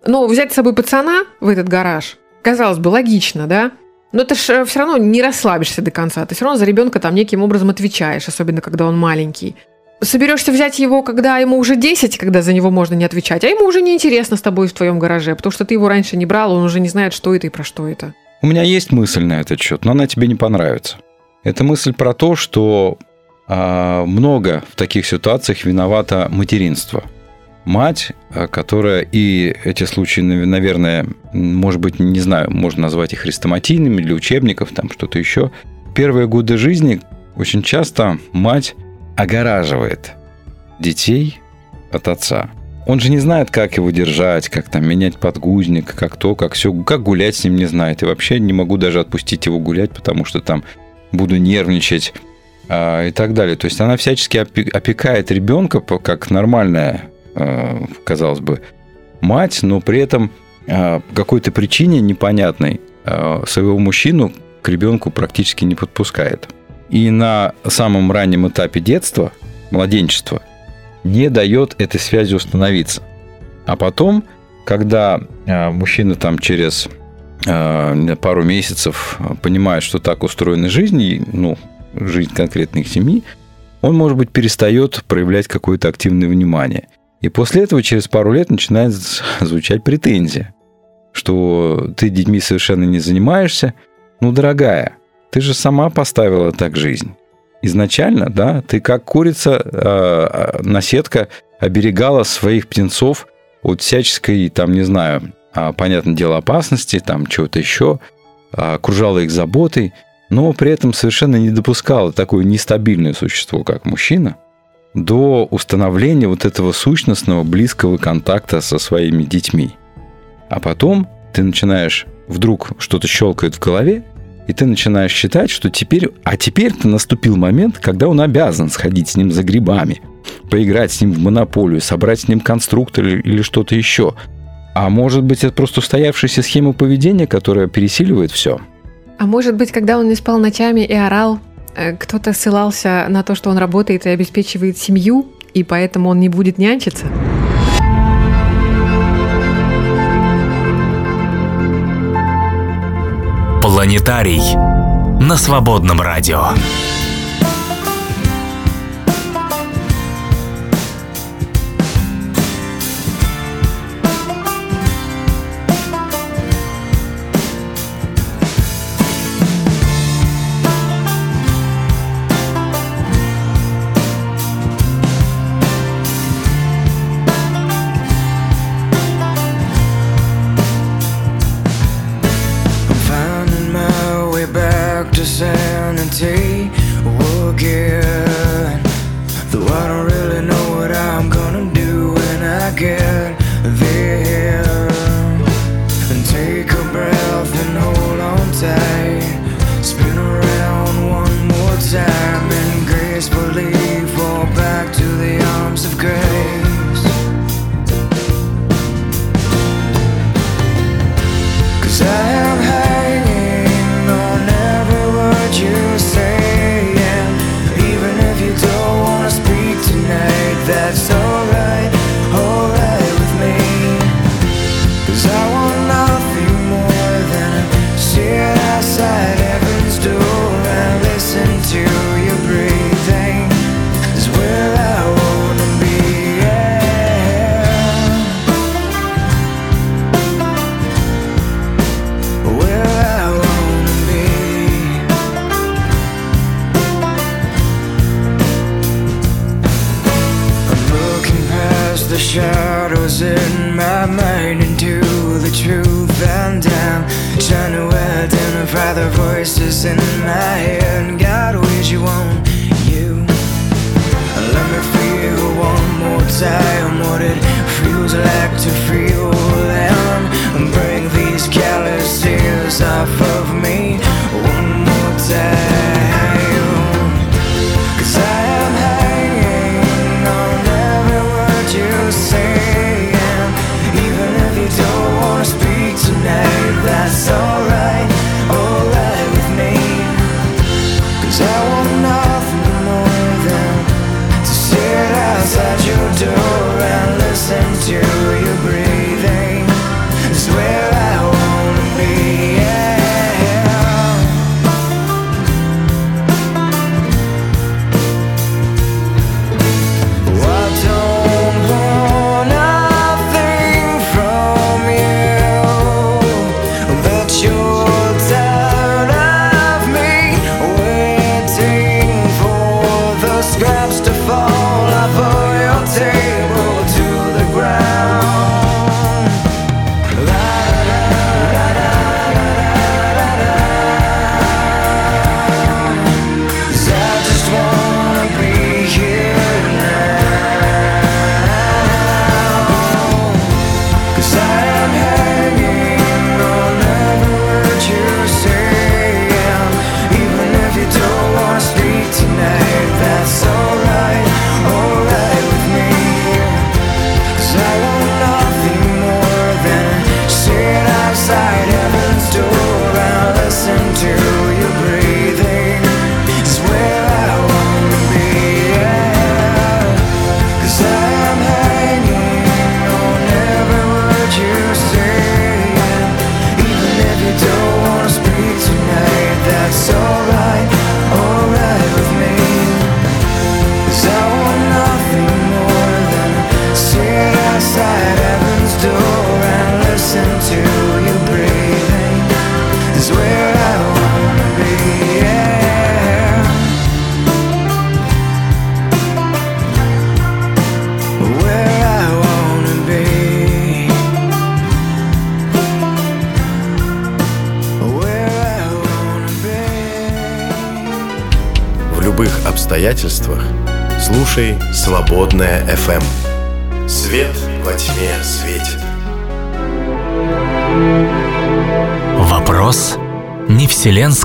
Speaker 3: Но взять с собой пацана в этот гараж, казалось бы, логично, да? Но ты же все равно не расслабишься до конца. Ты все равно за ребенка там неким образом отвечаешь, особенно когда он маленький. Соберешься взять его, когда ему уже 10, когда за него можно не отвечать, а ему уже не интересно с тобой в твоем гараже, потому что ты его раньше не брал, он уже не знает, что это и про что это.
Speaker 4: У меня есть мысль на этот счет, но она тебе не понравится. Это мысль про то, что а, много в таких ситуациях виновато материнство. Мать, а, которая и эти случаи, нав- наверное, может быть, не знаю, можно назвать их хрестоматийными для учебников, там что-то еще. Первые годы жизни очень часто мать огораживает детей от отца. Он же не знает, как его держать, как там менять подгузник, как то, как все, как гулять с ним не знает. И вообще не могу даже отпустить его гулять, потому что там буду нервничать а, и так далее. То есть она всячески опе- опекает ребенка как нормальная, казалось бы, мать, но при этом а, по какой-то причине непонятной а, своего мужчину к ребенку практически не подпускает. И на самом раннем этапе детства, младенчества, не дает этой связи установиться. А потом, когда мужчина там через э, пару месяцев понимает, что так устроена жизнь, ну, жизнь конкретной семьи, он, может быть, перестает проявлять какое-то активное внимание. И после этого через пару лет начинает звучать претензия, что ты детьми совершенно не занимаешься. Ну, дорогая, ты же сама поставила так жизнь. Изначально, да, ты как курица, э, наседка оберегала своих птенцов от всяческой, там, не знаю, а, понятное дело, опасности, там, чего-то еще, окружала их заботой, но при этом совершенно не допускала такое нестабильное существо, как мужчина, до установления вот этого сущностного, близкого контакта со своими детьми. А потом ты начинаешь, вдруг что-то щелкает в голове, и ты начинаешь считать, что теперь, а теперь-то наступил момент, когда он обязан сходить с ним за грибами, поиграть с ним в монополию, собрать с ним конструктор или, что-то еще. А может быть, это просто устоявшаяся схема поведения, которая пересиливает все.
Speaker 3: А может быть, когда он не спал ночами и орал, кто-то ссылался на то, что он работает и обеспечивает семью, и поэтому он не будет нянчиться?
Speaker 7: Планетарий на свободном радио.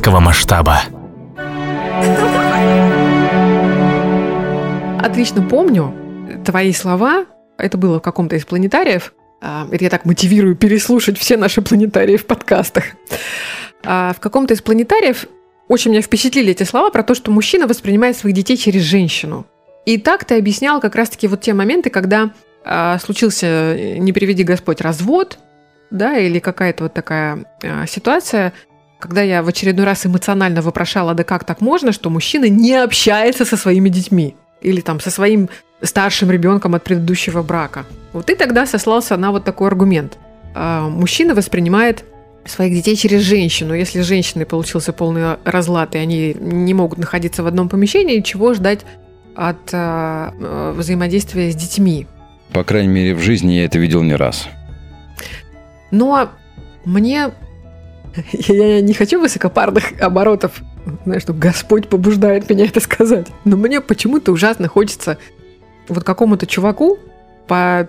Speaker 6: Вселенского масштаба.
Speaker 3: Отлично помню твои слова. Это было в каком-то из планетариев. А, я так мотивирую переслушать все наши планетарии в подкастах. А, В каком-то из планетариев очень меня впечатлили эти слова про то, что мужчина воспринимает своих детей через женщину. И так ты объяснял как раз-таки вот те моменты, когда а, случился, э, не приведи Господь, развод, да, или какая-то вот такая ситуация, когда я в очередной раз эмоционально вопрошала, да как так можно, что мужчина не общается со своими детьми или там со своим старшим ребенком от предыдущего брака. Вот и тогда сослался на вот такой аргумент. А, Мужчина воспринимает своих детей через женщину. Если с женщиной получился полный разлад, и они не могут находиться в одном помещении, чего ждать от а, э, взаимодействия с детьми?
Speaker 4: По крайней мере, в жизни я это видел не раз.
Speaker 3: Но мне... Я не хочу высокопарных оборотов, знаешь, что Господь побуждает меня это сказать. Но мне почему-то ужасно хочется вот какому-то чуваку по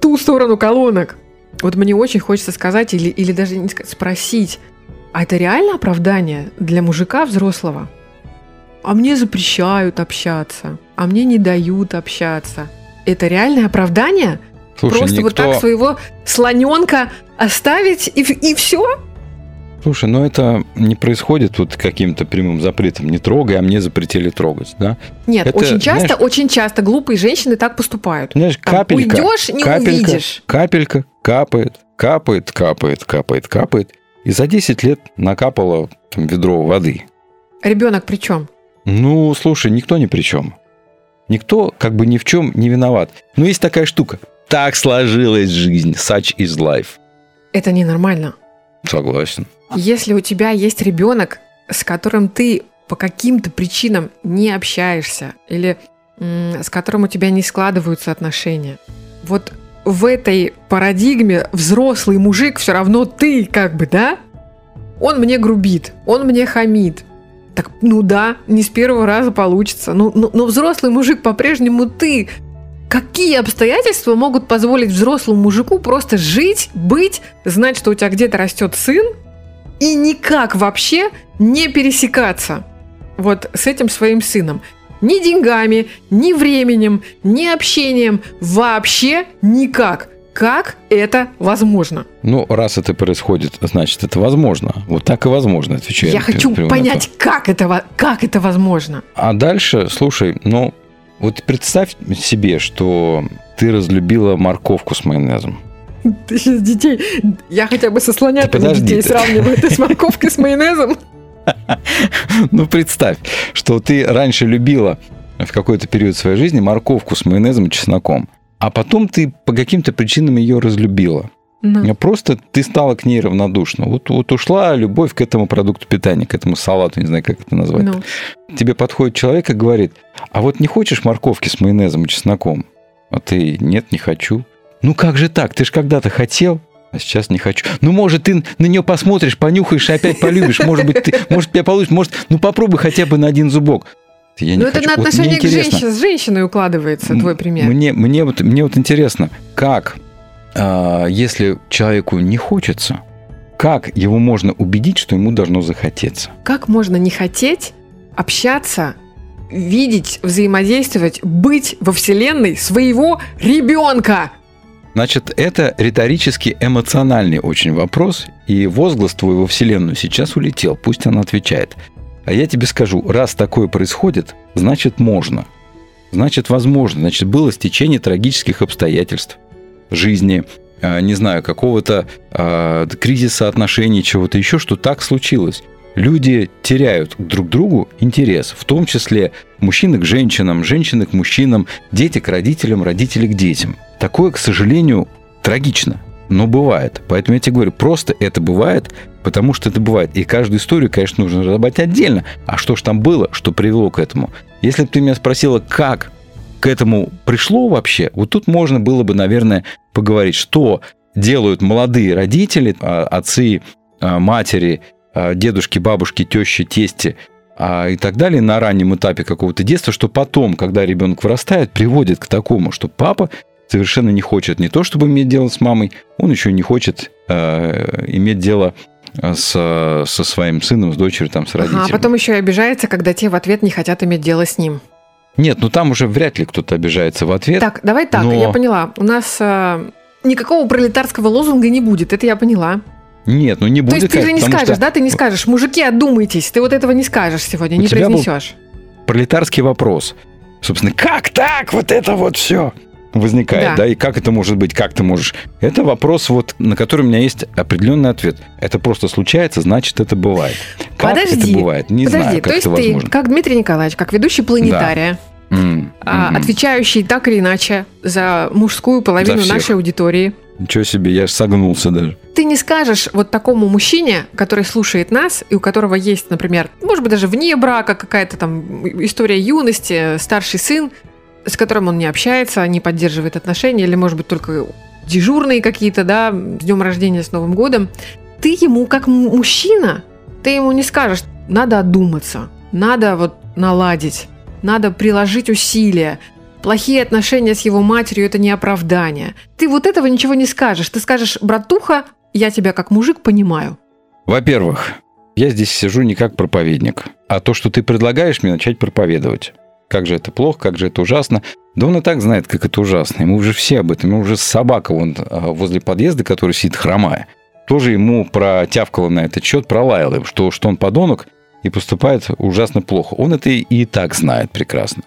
Speaker 3: ту сторону колонок. Вот мне очень хочется сказать или, или даже не сказать, спросить, а это реально оправдание для мужика взрослого? А мне запрещают общаться, а мне не дают общаться. Это реальное оправдание?
Speaker 4: Слушай,
Speaker 3: Просто вот
Speaker 4: никто-
Speaker 3: так своего слоненка оставить и, и все?
Speaker 4: Слушай, ну это не происходит вот каким-то прямым запретом. Не трогай, а мне запретили трогать, да?
Speaker 3: Нет,
Speaker 4: Это,
Speaker 3: очень часто,
Speaker 4: знаешь-
Speaker 3: очень часто глупые женщины так поступают.
Speaker 4: Знаешь,
Speaker 3: Там
Speaker 4: капелька,
Speaker 3: уйдешь, не
Speaker 4: капелька,
Speaker 3: увидишь.
Speaker 4: капелька капает, капает, капает, капает, капает. И за 10 лет накапало там, ведро воды.
Speaker 3: Ребенок при чем?
Speaker 4: Ну, слушай, никто ни при чем. Никто как бы ни в чем не виноват. Но есть такая штука. Так сложилась жизнь. Such is life.
Speaker 3: Это ненормально.
Speaker 4: Согласен.
Speaker 3: Если у тебя есть ребенок, с которым ты по каким-то причинам не общаешься, или с которым у тебя не складываются отношения, вот в этой парадигме взрослый мужик все равно ты, как бы, да? Он мне грубит, он мне хамит. Так, ну да, не с первого раза получится. Ну, ну- но взрослый мужик по-прежнему ты. Какие обстоятельства могут позволить взрослому мужику просто жить, быть, знать, что у тебя где-то растет сын, и никак вообще не пересекаться вот с этим своим сыном. Ни деньгами, ни временем, ни общением, вообще никак. Как это возможно?
Speaker 4: Ну, раз это происходит, значит, это возможно. Вот так и возможно, отвечаю.
Speaker 3: Я хочу понять, как это, как это возможно.
Speaker 4: А дальше, слушай, ну, вот представь себе, что ты разлюбила морковку с майонезом. [LAUGHS]
Speaker 3: Ты сейчас детей... Я хотя бы со слонятами детей
Speaker 4: ты.
Speaker 3: сравниваю. Ты с морковкой с майонезом? [LAUGHS]
Speaker 4: Ну, представь, что ты раньше любила в какой-то период своей жизни морковку с майонезом и чесноком, а потом ты по каким-то причинам ее разлюбила.
Speaker 3: Ну,
Speaker 4: Просто ты стала к ней равнодушна. Вот, вот ушла любовь к этому продукту питания, к этому салату, не знаю, как это назвать.
Speaker 3: ну.
Speaker 4: Тебе подходит человек и говорит, а вот не хочешь морковки с майонезом и чесноком? А ты, нет, не хочу. Ну как же так? Ты же когда-то хотел, а сейчас не хочу. Ну, может, ты на нее посмотришь, понюхаешь и опять полюбишь. Может быть, ты, может, тебя получится. Может, ну попробуй хотя бы на один зубок. Я не
Speaker 3: Ну, это
Speaker 4: хочу.
Speaker 3: на
Speaker 4: Вот
Speaker 3: отношение к
Speaker 4: интересно.
Speaker 3: женщине, с женщиной укладывается, твой пример.
Speaker 4: Мне, мне, вот, мне вот интересно, как, а, если человеку не хочется, как его можно убедить, что ему должно захотеться?
Speaker 3: Как можно не хотеть общаться, видеть, взаимодействовать, быть во Вселенной своего ребенка?
Speaker 4: Значит, это риторически эмоциональный очень вопрос, и возглас твой во Вселенную сейчас улетел, пусть она отвечает. А я тебе скажу, раз такое происходит, значит можно. Значит возможно, значит было стечение трагических обстоятельств жизни, а, не знаю, какого-то а, кризиса отношений, чего-то еще, что так случилось. Люди теряют друг другу интерес, в том числе мужчины к женщинам, женщины к мужчинам, дети к родителям, родители к детям. Такое, к сожалению, трагично, но бывает. Поэтому я тебе говорю, просто это бывает, потому что это бывает. И каждую историю, конечно, нужно разобрать отдельно. А что ж там было, что привело к этому? Если бы ты меня спросила, как к этому пришло вообще, вот тут можно было бы, наверное, поговорить, что делают молодые родители, а, отцы, а, матери, дедушки, бабушки, тещи, тести, а и так далее на раннем этапе какого-то детства, что потом, когда ребенок вырастает, приводит к такому, что папа совершенно не хочет не то, чтобы иметь дело с мамой, он еще не хочет э, иметь дело с, со своим сыном, с дочерью, там, с родителями.
Speaker 3: Ага, а потом еще и обижается, когда те в ответ не хотят иметь дело с ним.
Speaker 4: Нет, ну там уже вряд ли кто-то обижается в ответ.
Speaker 3: Так, давай так,
Speaker 4: но-
Speaker 3: я поняла. У нас э, никакого пролетарского лозунга не будет, это я поняла.
Speaker 4: Нет, ну не
Speaker 3: То
Speaker 4: будет.
Speaker 3: есть ты же не скажешь,
Speaker 4: что
Speaker 3: да, ты не скажешь, мужики, одумайтесь, ты вот этого не скажешь сегодня,
Speaker 4: У
Speaker 3: не
Speaker 4: тебя был-
Speaker 3: произнесешь.
Speaker 4: Пролетарский вопрос. Собственно, как так вот это вот все возникает,
Speaker 3: Да.
Speaker 4: да. и как это может быть, как ты можешь. Это вопрос, вот, на который у меня есть определенный ответ. Это просто случается, значит, это бывает. Как
Speaker 3: Подожди,
Speaker 4: это бывает? Не
Speaker 3: Подожди,
Speaker 4: знаю, как
Speaker 3: то есть
Speaker 4: это
Speaker 3: ты,
Speaker 4: возможно.
Speaker 3: как Дмитрий Николаевич, как ведущий планетария,
Speaker 4: М,
Speaker 3: а,
Speaker 4: мгм.
Speaker 3: отвечающий так или иначе за мужскую половину
Speaker 4: За всех.
Speaker 3: нашей аудитории,
Speaker 4: Ничего себе, я согнулся даже.
Speaker 3: ты не скажешь вот такому мужчине, который слушает нас, и у которого есть, например, может быть, даже вне брака какая-то там история юности, старший сын, с которым он не общается, не поддерживает отношения, или, может быть, только дежурные какие-то, да, с днем рождения, с Новым годом, ты ему, как мужчина, ты ему не скажешь, надо одуматься, надо вот наладить, надо приложить усилия, Плохие отношения с его матерью – это не оправдание. Ты вот этого ничего не скажешь. Ты скажешь, братуха, я тебя как мужик понимаю.
Speaker 4: Во-первых, я здесь сижу не как проповедник, а то, что ты предлагаешь мне начать проповедовать. Как же это плохо, как же это ужасно. Да он и так знает, как это ужасно. Ему уже все об этом. Ему уже собака вон а, возле подъезда, который сидит хромая, тоже ему протявкала на этот счет, пролаяла что, что он подонок и поступает ужасно плохо. Он это и так знает прекрасно.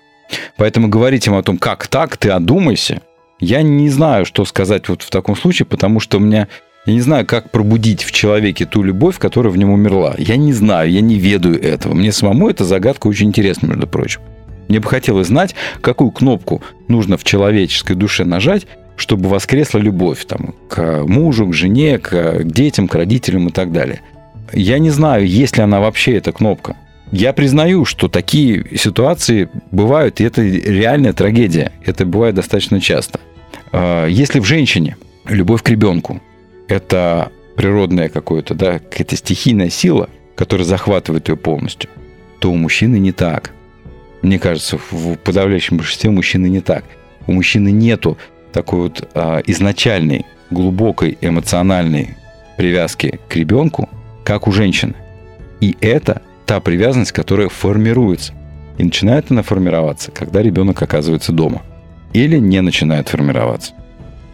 Speaker 4: Поэтому говорить ему о том, как так, ты одумайся, я не знаю, что сказать вот в таком случае, потому что у меня я не знаю, как пробудить в человеке ту любовь, которая в нем умерла. Я не знаю, я не ведаю этого. Мне самому эта загадка очень интересна, между прочим. Мне бы хотелось знать, какую кнопку нужно в человеческой душе нажать, чтобы воскресла любовь там, к мужу, к жене, к детям, к родителям и так далее. Я не знаю, есть ли она вообще, эта кнопка. Я признаю, что такие ситуации бывают, и это реальная трагедия. Это бывает достаточно часто. А, Если в женщине любовь к ребенку это природная какое-то, да, какая-то стихийная сила, которая захватывает ее полностью, то у мужчины не так. Мне кажется, в подавляющем большинстве мужчины не так. У мужчины нету такой вот а, изначальной, глубокой эмоциональной привязки к ребенку, как у женщины. И это та привязанность, которая формируется. И начинает она формироваться, когда ребенок оказывается дома. Или не начинает формироваться.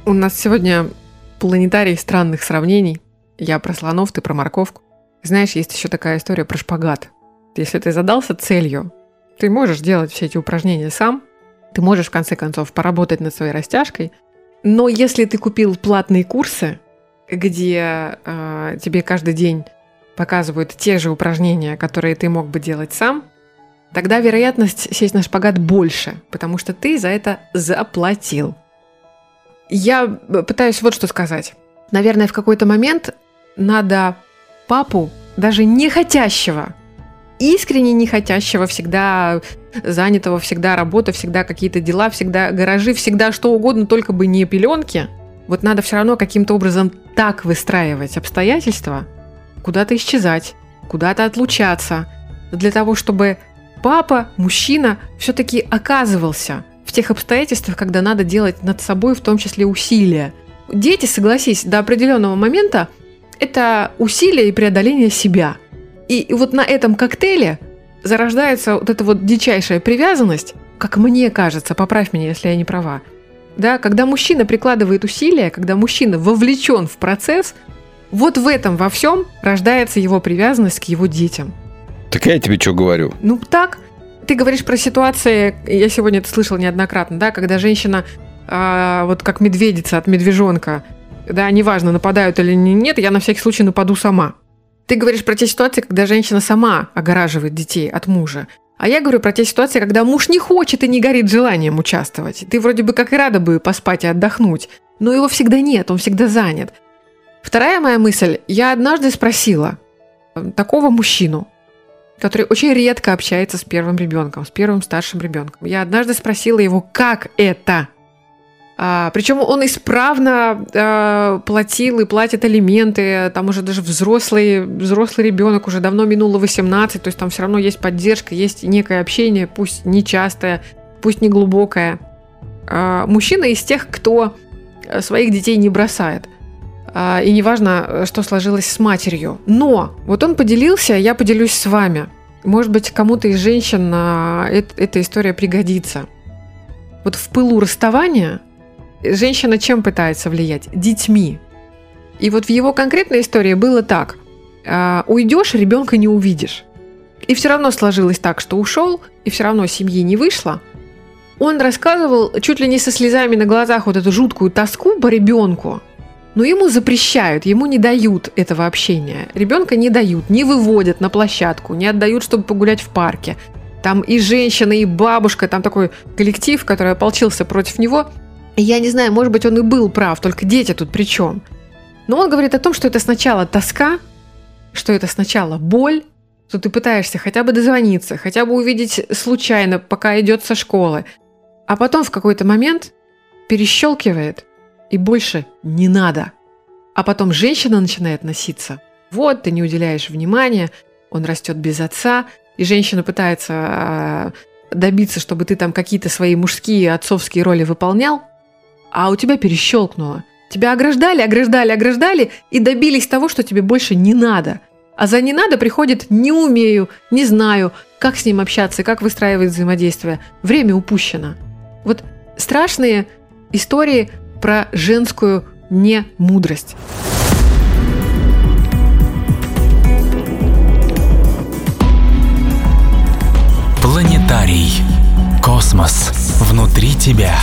Speaker 3: У нас сегодня планетарий странных сравнений. Я про слонов, ты про морковку. Знаешь, есть еще такая история про шпагат. Если ты задался целью, ты можешь делать все эти упражнения сам, ты можешь в конце концов поработать над своей растяжкой, но если ты купил платные курсы, где э, тебе каждый день показывают те же упражнения, которые ты мог бы делать сам, тогда вероятность сесть на шпагат больше, потому что ты за это заплатил. Я пытаюсь вот что сказать. Наверное, в какой-то момент надо папу, даже не хотящего, искренне не хотящего, всегда занятого, всегда работа, всегда какие-то дела, всегда гаражи, всегда что угодно, только бы не пеленки. Вот надо все равно каким-то образом так выстраивать обстоятельства, куда-то исчезать, куда-то отлучаться, для того, чтобы папа, мужчина, все-таки оказывался в тех обстоятельствах, когда надо делать над собой в том числе усилия. Дети, согласись, до определенного момента это усилие и преодоление себя. И, вот на этом коктейле зарождается вот эта вот дичайшая привязанность, как мне кажется, поправь меня, если я не права. Да, когда мужчина прикладывает усилия, когда мужчина вовлечен в процесс, вот в этом во всем рождается его привязанность к его детям.
Speaker 4: Так я тебе что говорю?
Speaker 3: Ну так, ты говоришь про ситуации, я сегодня это слышала неоднократно, да, когда женщина, а, вот как медведица от медвежонка, да, неважно, нападают или не- нет, я на всякий случай нападу сама. Ты говоришь про те ситуации, когда женщина сама огораживает детей от мужа. А я говорю про те ситуации, когда муж не хочет и не горит желанием участвовать. Ты вроде бы как и рада бы поспать и отдохнуть, но его всегда нет, он всегда занят. Вторая моя мысль. Я однажды спросила э, такого мужчину, который очень редко общается с первым ребенком, с первым старшим ребенком. Я однажды спросила его, как это? А, причем он исправно а, платил и платит алименты, там уже даже взрослый, взрослый ребенок, уже давно минуло 18, то есть там все равно есть поддержка, есть некое общение, пусть нечастое, пусть не глубокое. А, мужчина из тех, кто своих детей не бросает. А, и неважно, что сложилось с матерью. Но вот он поделился, я поделюсь с вами. Может быть, кому-то из женщин а, эта история пригодится. Вот в пылу расставания женщина чем пытается влиять? Детьми. И вот в его конкретной истории было так. А, уйдешь, ребенка не увидишь. И все равно сложилось так, что ушел, и все равно семьи не вышло. Он рассказывал чуть ли не со слезами на глазах вот эту жуткую тоску по ребенку, но ему запрещают, ему не дают этого общения. Ребенка не дают, не выводят на площадку, не отдают, чтобы погулять в парке. Там и женщина, и бабушка, там такой коллектив, который ополчился против него – я не знаю, может быть, он и был прав, только дети тут при чем. Но он говорит о том, что это сначала тоска, что это сначала боль, что ты пытаешься хотя бы дозвониться, хотя бы увидеть случайно, пока идет со школы, а потом в какой-то момент перещелкивает, и больше не надо. А потом женщина начинает носиться. Вот, ты не уделяешь внимания, он растет без отца, и женщина пытается а, добиться, чтобы ты там какие-то свои мужские отцовские роли выполнял, а у тебя перещелкнуло. Тебя ограждали, ограждали, ограждали и добились того, что тебе больше не надо. А за не надо приходит не умею, не знаю, как с ним общаться, как выстраивать взаимодействие. Время упущено. Вот страшные истории про женскую немудрость.
Speaker 6: Планетарий. Космос внутри тебя.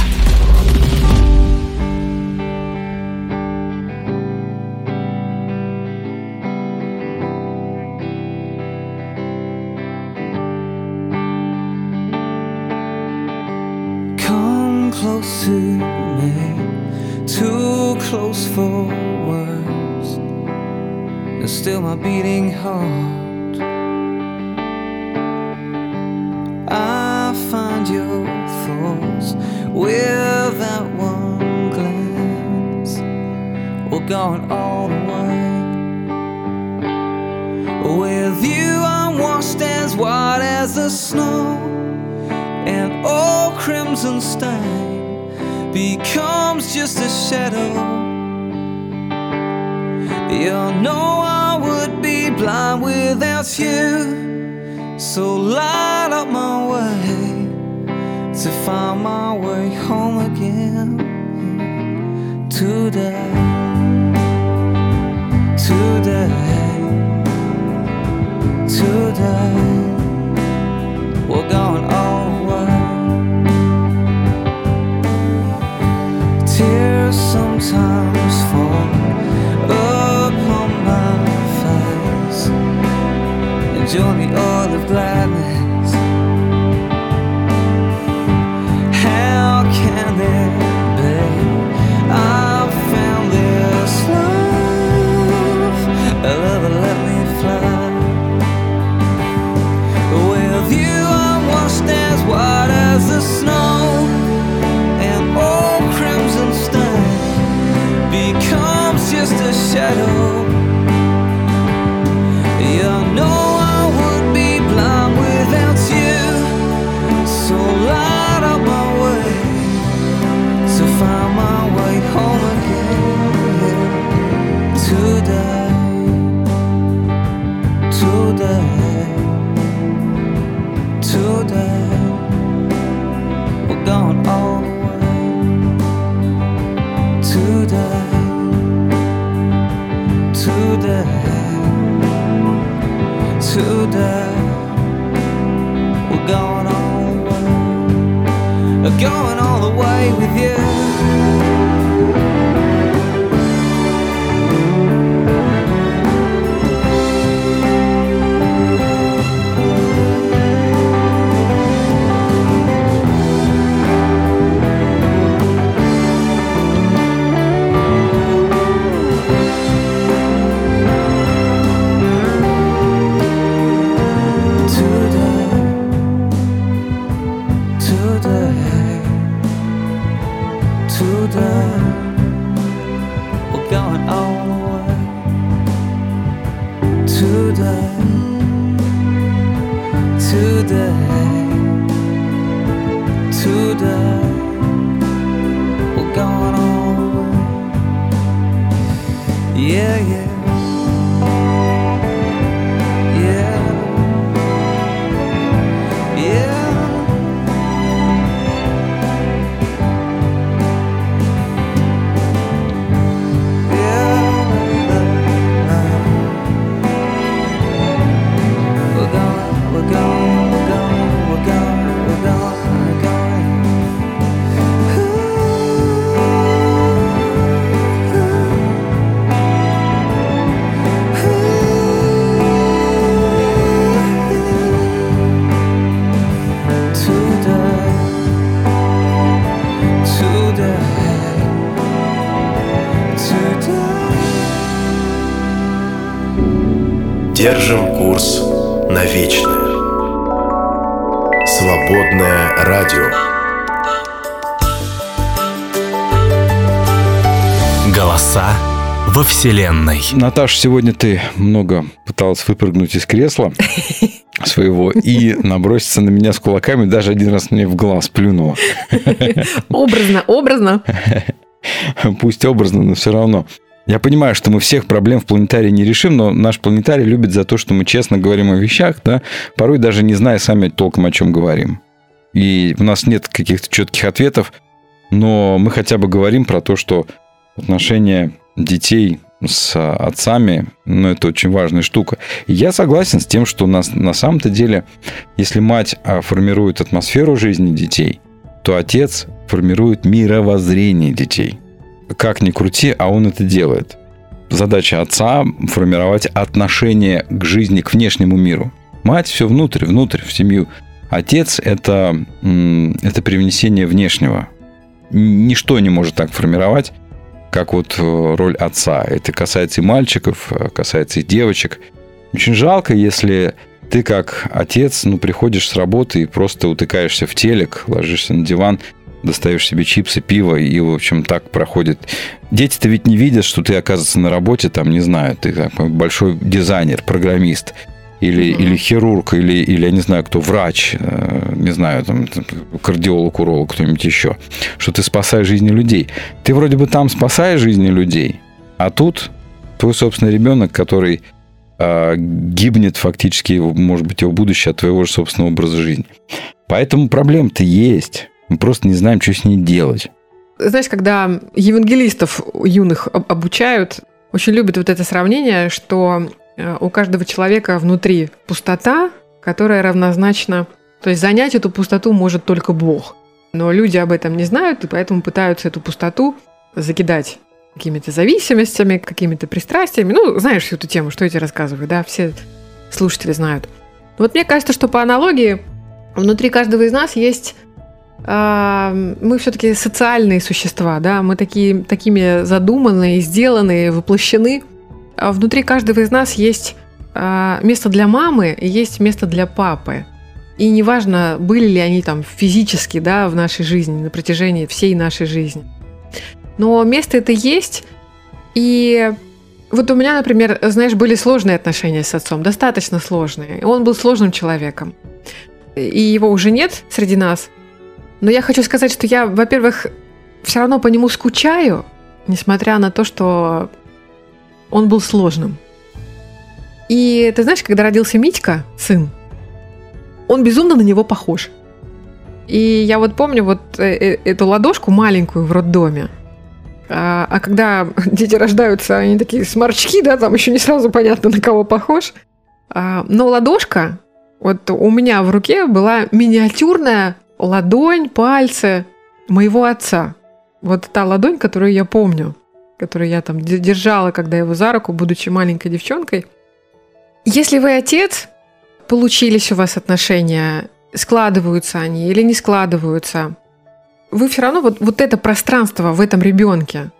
Speaker 7: close to me, too close for words, and still my beating heart. I find your thoughts with that one glance, we're going all the way. With you, I'm washed as white as the snow, and all crimson stain becomes just a shadow. You know I would be blind without you. So light up my way to find my way home again. Today, today, today, we're going of. Going all the way with you.
Speaker 6: Вселенной.
Speaker 4: Наташа, сегодня ты много пыталась выпрыгнуть из кресла [LAUGHS] своего и наброситься на меня с кулаками, даже один раз мне в глаз плюнула. [LAUGHS]
Speaker 3: Образно, образно. [LAUGHS]
Speaker 4: Пусть образно, но все равно. Я понимаю, что мы всех проблем в планетарии не решим, но наш планетарий любит за то, что мы честно говорим о вещах, да, порой даже не зная сами толком, о чем говорим. И у нас нет каких-то четких ответов, но мы хотя бы говорим про то, что отношения детей с отцами, ну, это очень важная штука. Я согласен с тем, что у нас на самом-то деле, если мать а, формирует атмосферу жизни детей, то отец формирует мировоззрение детей. Как ни крути, а он это делает. Задача отца – формировать отношение к жизни, к внешнему миру. Мать все внутрь, внутрь, в семью. Отец – это, это привнесение внешнего. Ничто не может так формировать, как вот э, роль отца. Это касается и мальчиков, э, касается и девочек. Очень жалко, если ты как отец, ну, приходишь с работы и просто утыкаешься в телек, ложишься на диван, достаешь себе чипсы, пиво, и, в общем, так проходит. Дети-то ведь не видят, что ты, оказывается, на работе, там, не знаю, ты большой дизайнер, программист, или, или хирург, или, или, я не знаю, кто, врач, э, не знаю, там, кардиолог, уролог, кто-нибудь еще, что ты спасаешь жизни людей. Ты вроде бы там спасаешь жизни людей, а тут твой собственный ребенок, который э, гибнет фактически, может быть, его будущее от твоего же собственного образа жизни. Поэтому проблем-то есть. Мы просто не знаем, что с ней делать.
Speaker 3: Знаешь, когда евангелистов юных об- обучают, очень любят вот это сравнение, что у каждого человека внутри пустота, которая равнозначна... То есть занять эту пустоту может только Бог. Но люди об этом не знают, и поэтому пытаются эту пустоту закидать какими-то зависимостями, какими-то пристрастиями. Ну, знаешь всю эту тему, что я тебе рассказываю, да, все слушатели знают. Вот мне кажется, что по аналогии внутри каждого из нас есть а, мы все-таки социальные существа, да, мы такие, такими задуманные, сделанные, воплощены. А внутри каждого из нас есть а, место для мамы и есть место для папы. И неважно, были ли они там физически, да, в нашей жизни, на протяжении всей нашей жизни. Но место это есть, и вот у меня, например, знаешь, были сложные отношения с отцом, достаточно сложные. Он был сложным человеком. И его уже нет среди нас. Но я хочу сказать, что я, во-первых, все равно по нему скучаю, несмотря на то, что он был сложным. И ты знаешь, когда родился Митька, сын, он безумно на него похож. И я вот помню вот э, э, эту ладошку маленькую в роддоме. А, а когда [LAUGHS] дети рождаются, они такие сморчки, да, там еще не сразу понятно, на кого похож. А, но ладошка, вот у меня в руке была миниатюрная ладонь, пальцы моего отца. Вот та ладонь, которую я помню, которую я там держала, когда его за руку, будучи маленькой девчонкой. Если вы отец, получились у вас отношения, складываются они или не складываются, вы все равно вот, вот это пространство в этом ребенке,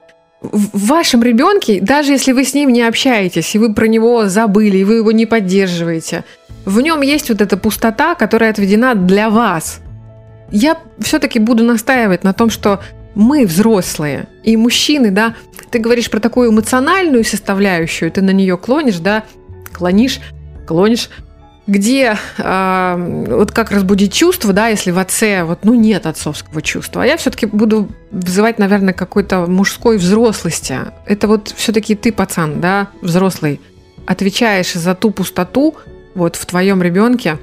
Speaker 3: в вашем ребенке, даже если вы с ним не общаетесь, и вы про него забыли, и вы его не поддерживаете, в нем есть вот эта пустота, которая отведена для вас. Я все-таки буду настаивать на том, что мы взрослые, и мужчины, да, ты говоришь про такую эмоциональную составляющую, ты на нее клонишь, да, клонишь, клонишь. где э, вот как разбудить чувство, да, если в отце вот, ну, нет отцовского чувства. А я все-таки буду вызывать, наверное, какой-то мужской взрослости. Это вот все-таки ты, пацан, да, взрослый, отвечаешь за ту пустоту вот в твоем ребенке,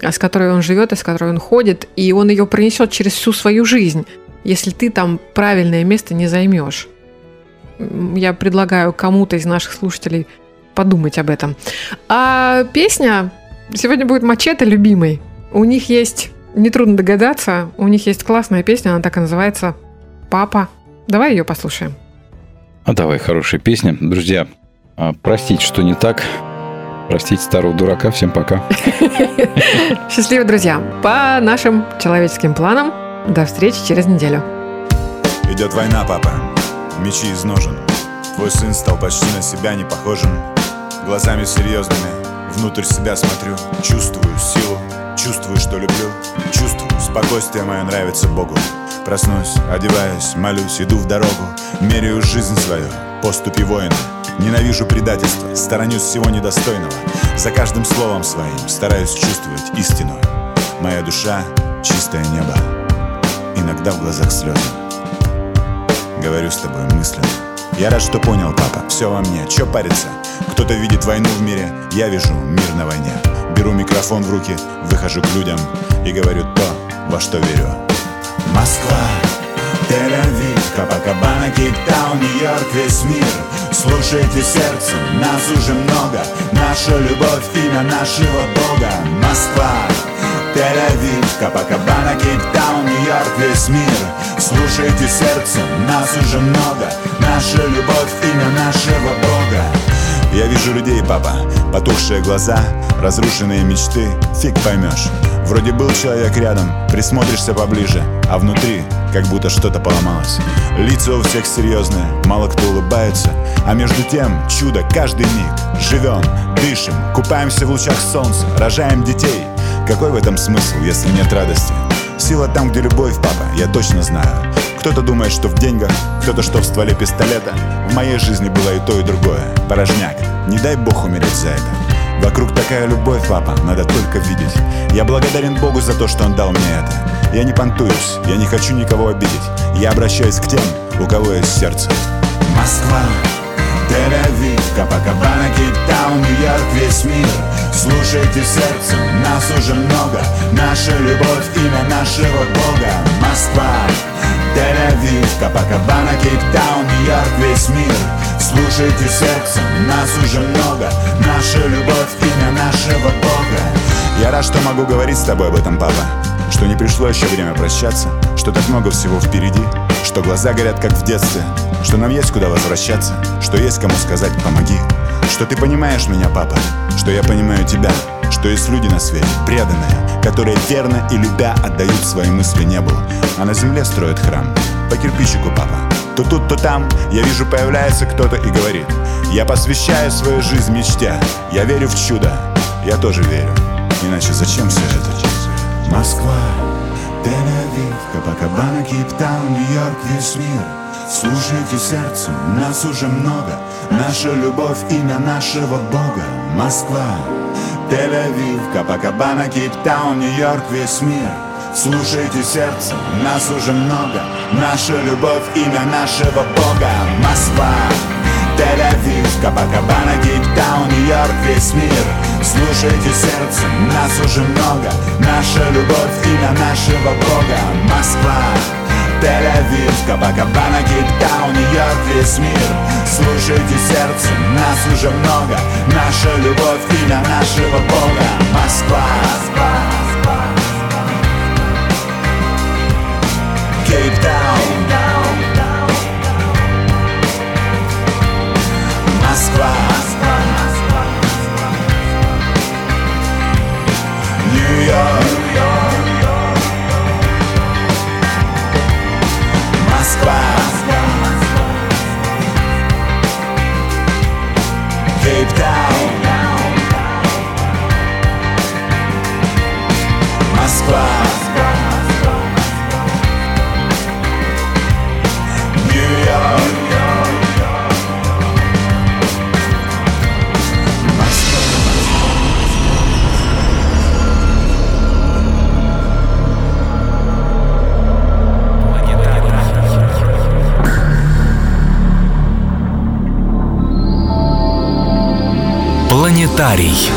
Speaker 3: с которой он живет, и с которой он ходит, и он ее пронесет через всю свою жизнь, если ты там правильное место не займешь. Я предлагаю кому-то из наших слушателей подумать об этом. А песня сегодня будет Мачете любимой. У них есть, нетрудно догадаться, у них есть классная песня, она так и называется «Папа». Давай ее послушаем.
Speaker 4: А давай, хорошая песня. Друзья, а, простите, что не так. Простите старого дурака. Всем пока. [LAUGHS]
Speaker 3: Счастливо, друзья! По нашим человеческим планам до встречи через неделю.
Speaker 8: Идет война, папа, мечи из Твой сын стал почти на себя не похожим Глазами серьезными, внутрь себя смотрю. Чувствую силу, чувствую, что люблю. Чувствую, спокойствие мое нравится Богу. Проснусь, одеваюсь, молюсь, иду в дорогу. Меряю жизнь свою, поступи воина Ненавижу предательство, сторонюсь всего недостойного. За каждым словом своим стараюсь чувствовать истину. Моя душа — чистое небо Иногда в глазах слезы. Говорю с тобой мысленно. Я рад, что понял, папа, все во мне. Че париться? Кто-то видит войну в мире Я вижу мир на войне. Беру микрофон в руки, выхожу к людям И говорю то, во что верю. Москва, Тель-Авив, Капакабана, Кейптаун, Нью-Йорк, весь мир. Слушайте сердцем, нас уже много. Наша любовь, имя нашего Бога. Москва, Тель-Авив, Капакабана, Кейптаун, Нью-Йорк, весь мир Слушайте сердцем, нас уже много Наша любовь, имя нашего Бога я вижу людей, папа, потухшие глаза, разрушенные мечты, фиг поймешь. Вроде был человек рядом, присмотришься поближе, а внутри как будто что-то поломалось. Лица у всех серьезные, мало кто улыбается, а между тем чудо каждый миг. Живем, дышим, купаемся в лучах солнца, рожаем детей. Какой в этом смысл, если нет радости? Сила там, где любовь, папа, я точно знаю. Кто-то думает, что в деньгах, кто-то, что в стволе пистолета. В моей жизни было и то, и другое. Порожняк. Не дай бог умереть за это. Вокруг такая любовь, папа, надо только видеть. Я благодарен Богу за то, что Он дал мне это. Я не понтуюсь, я не хочу никого обидеть. Я обращаюсь к тем, у кого есть сердце. Москва, Тель-Авив, Капакабана, Кейптаун, Нью-Йорк, весь мир Слушайте сердцем, нас уже много. Наша любовь, имя нашего Бога. Москва, Тель-Авив, Капакабана, Кейптаун, Нью-Йорк, весь мир. Слушайте сердцем, нас уже много. Наша любовь, имя нашего Бога. Я рад, что могу говорить с тобой об этом, папа. Что не пришло еще время прощаться. Что так много всего впереди. Что глаза горят, как в детстве. Что нам есть куда возвращаться. Что есть кому сказать «помоги» Что ты понимаешь меня, папа? Что я понимаю тебя? Что есть люди на свете, преданные Которые верно и любя отдают свои мысли небу. А на земле строят храм. По кирпичику, папа. То тут, то там. Я вижу появляется кто-то и говорит. Я посвящаю свою жизнь мечте. Я верю в чудо, я тоже верю. Иначе зачем все это? Москва, Тель-Авив, Капакабана, Кейптаун, Нью-Йорк, весь мир Слушайте сердцем, нас уже много. Наша любовь, имя нашего Бога. Москва, Тель-Авив, Капакабана, Кейптаун, Нью-Йорк, весь мир. Слушайте сердцем, нас уже много. Наша любовь, имя нашего Бога. Москва, Тель-Авив, Капакабана, Кейптаун, Нью-Йорк, весь мир. Слушайте сердцем, нас уже много. Наша любовь, имя нашего Бога. Москва, Тель-Авив, Капакабана, Кейптаун, Нью-Йорк, весь мир Слушайте сердцем, нас уже много. Наша любовь, имя нашего Бога. Москва, Кейптаун Москва. Нью-Йорк
Speaker 6: Планетарий.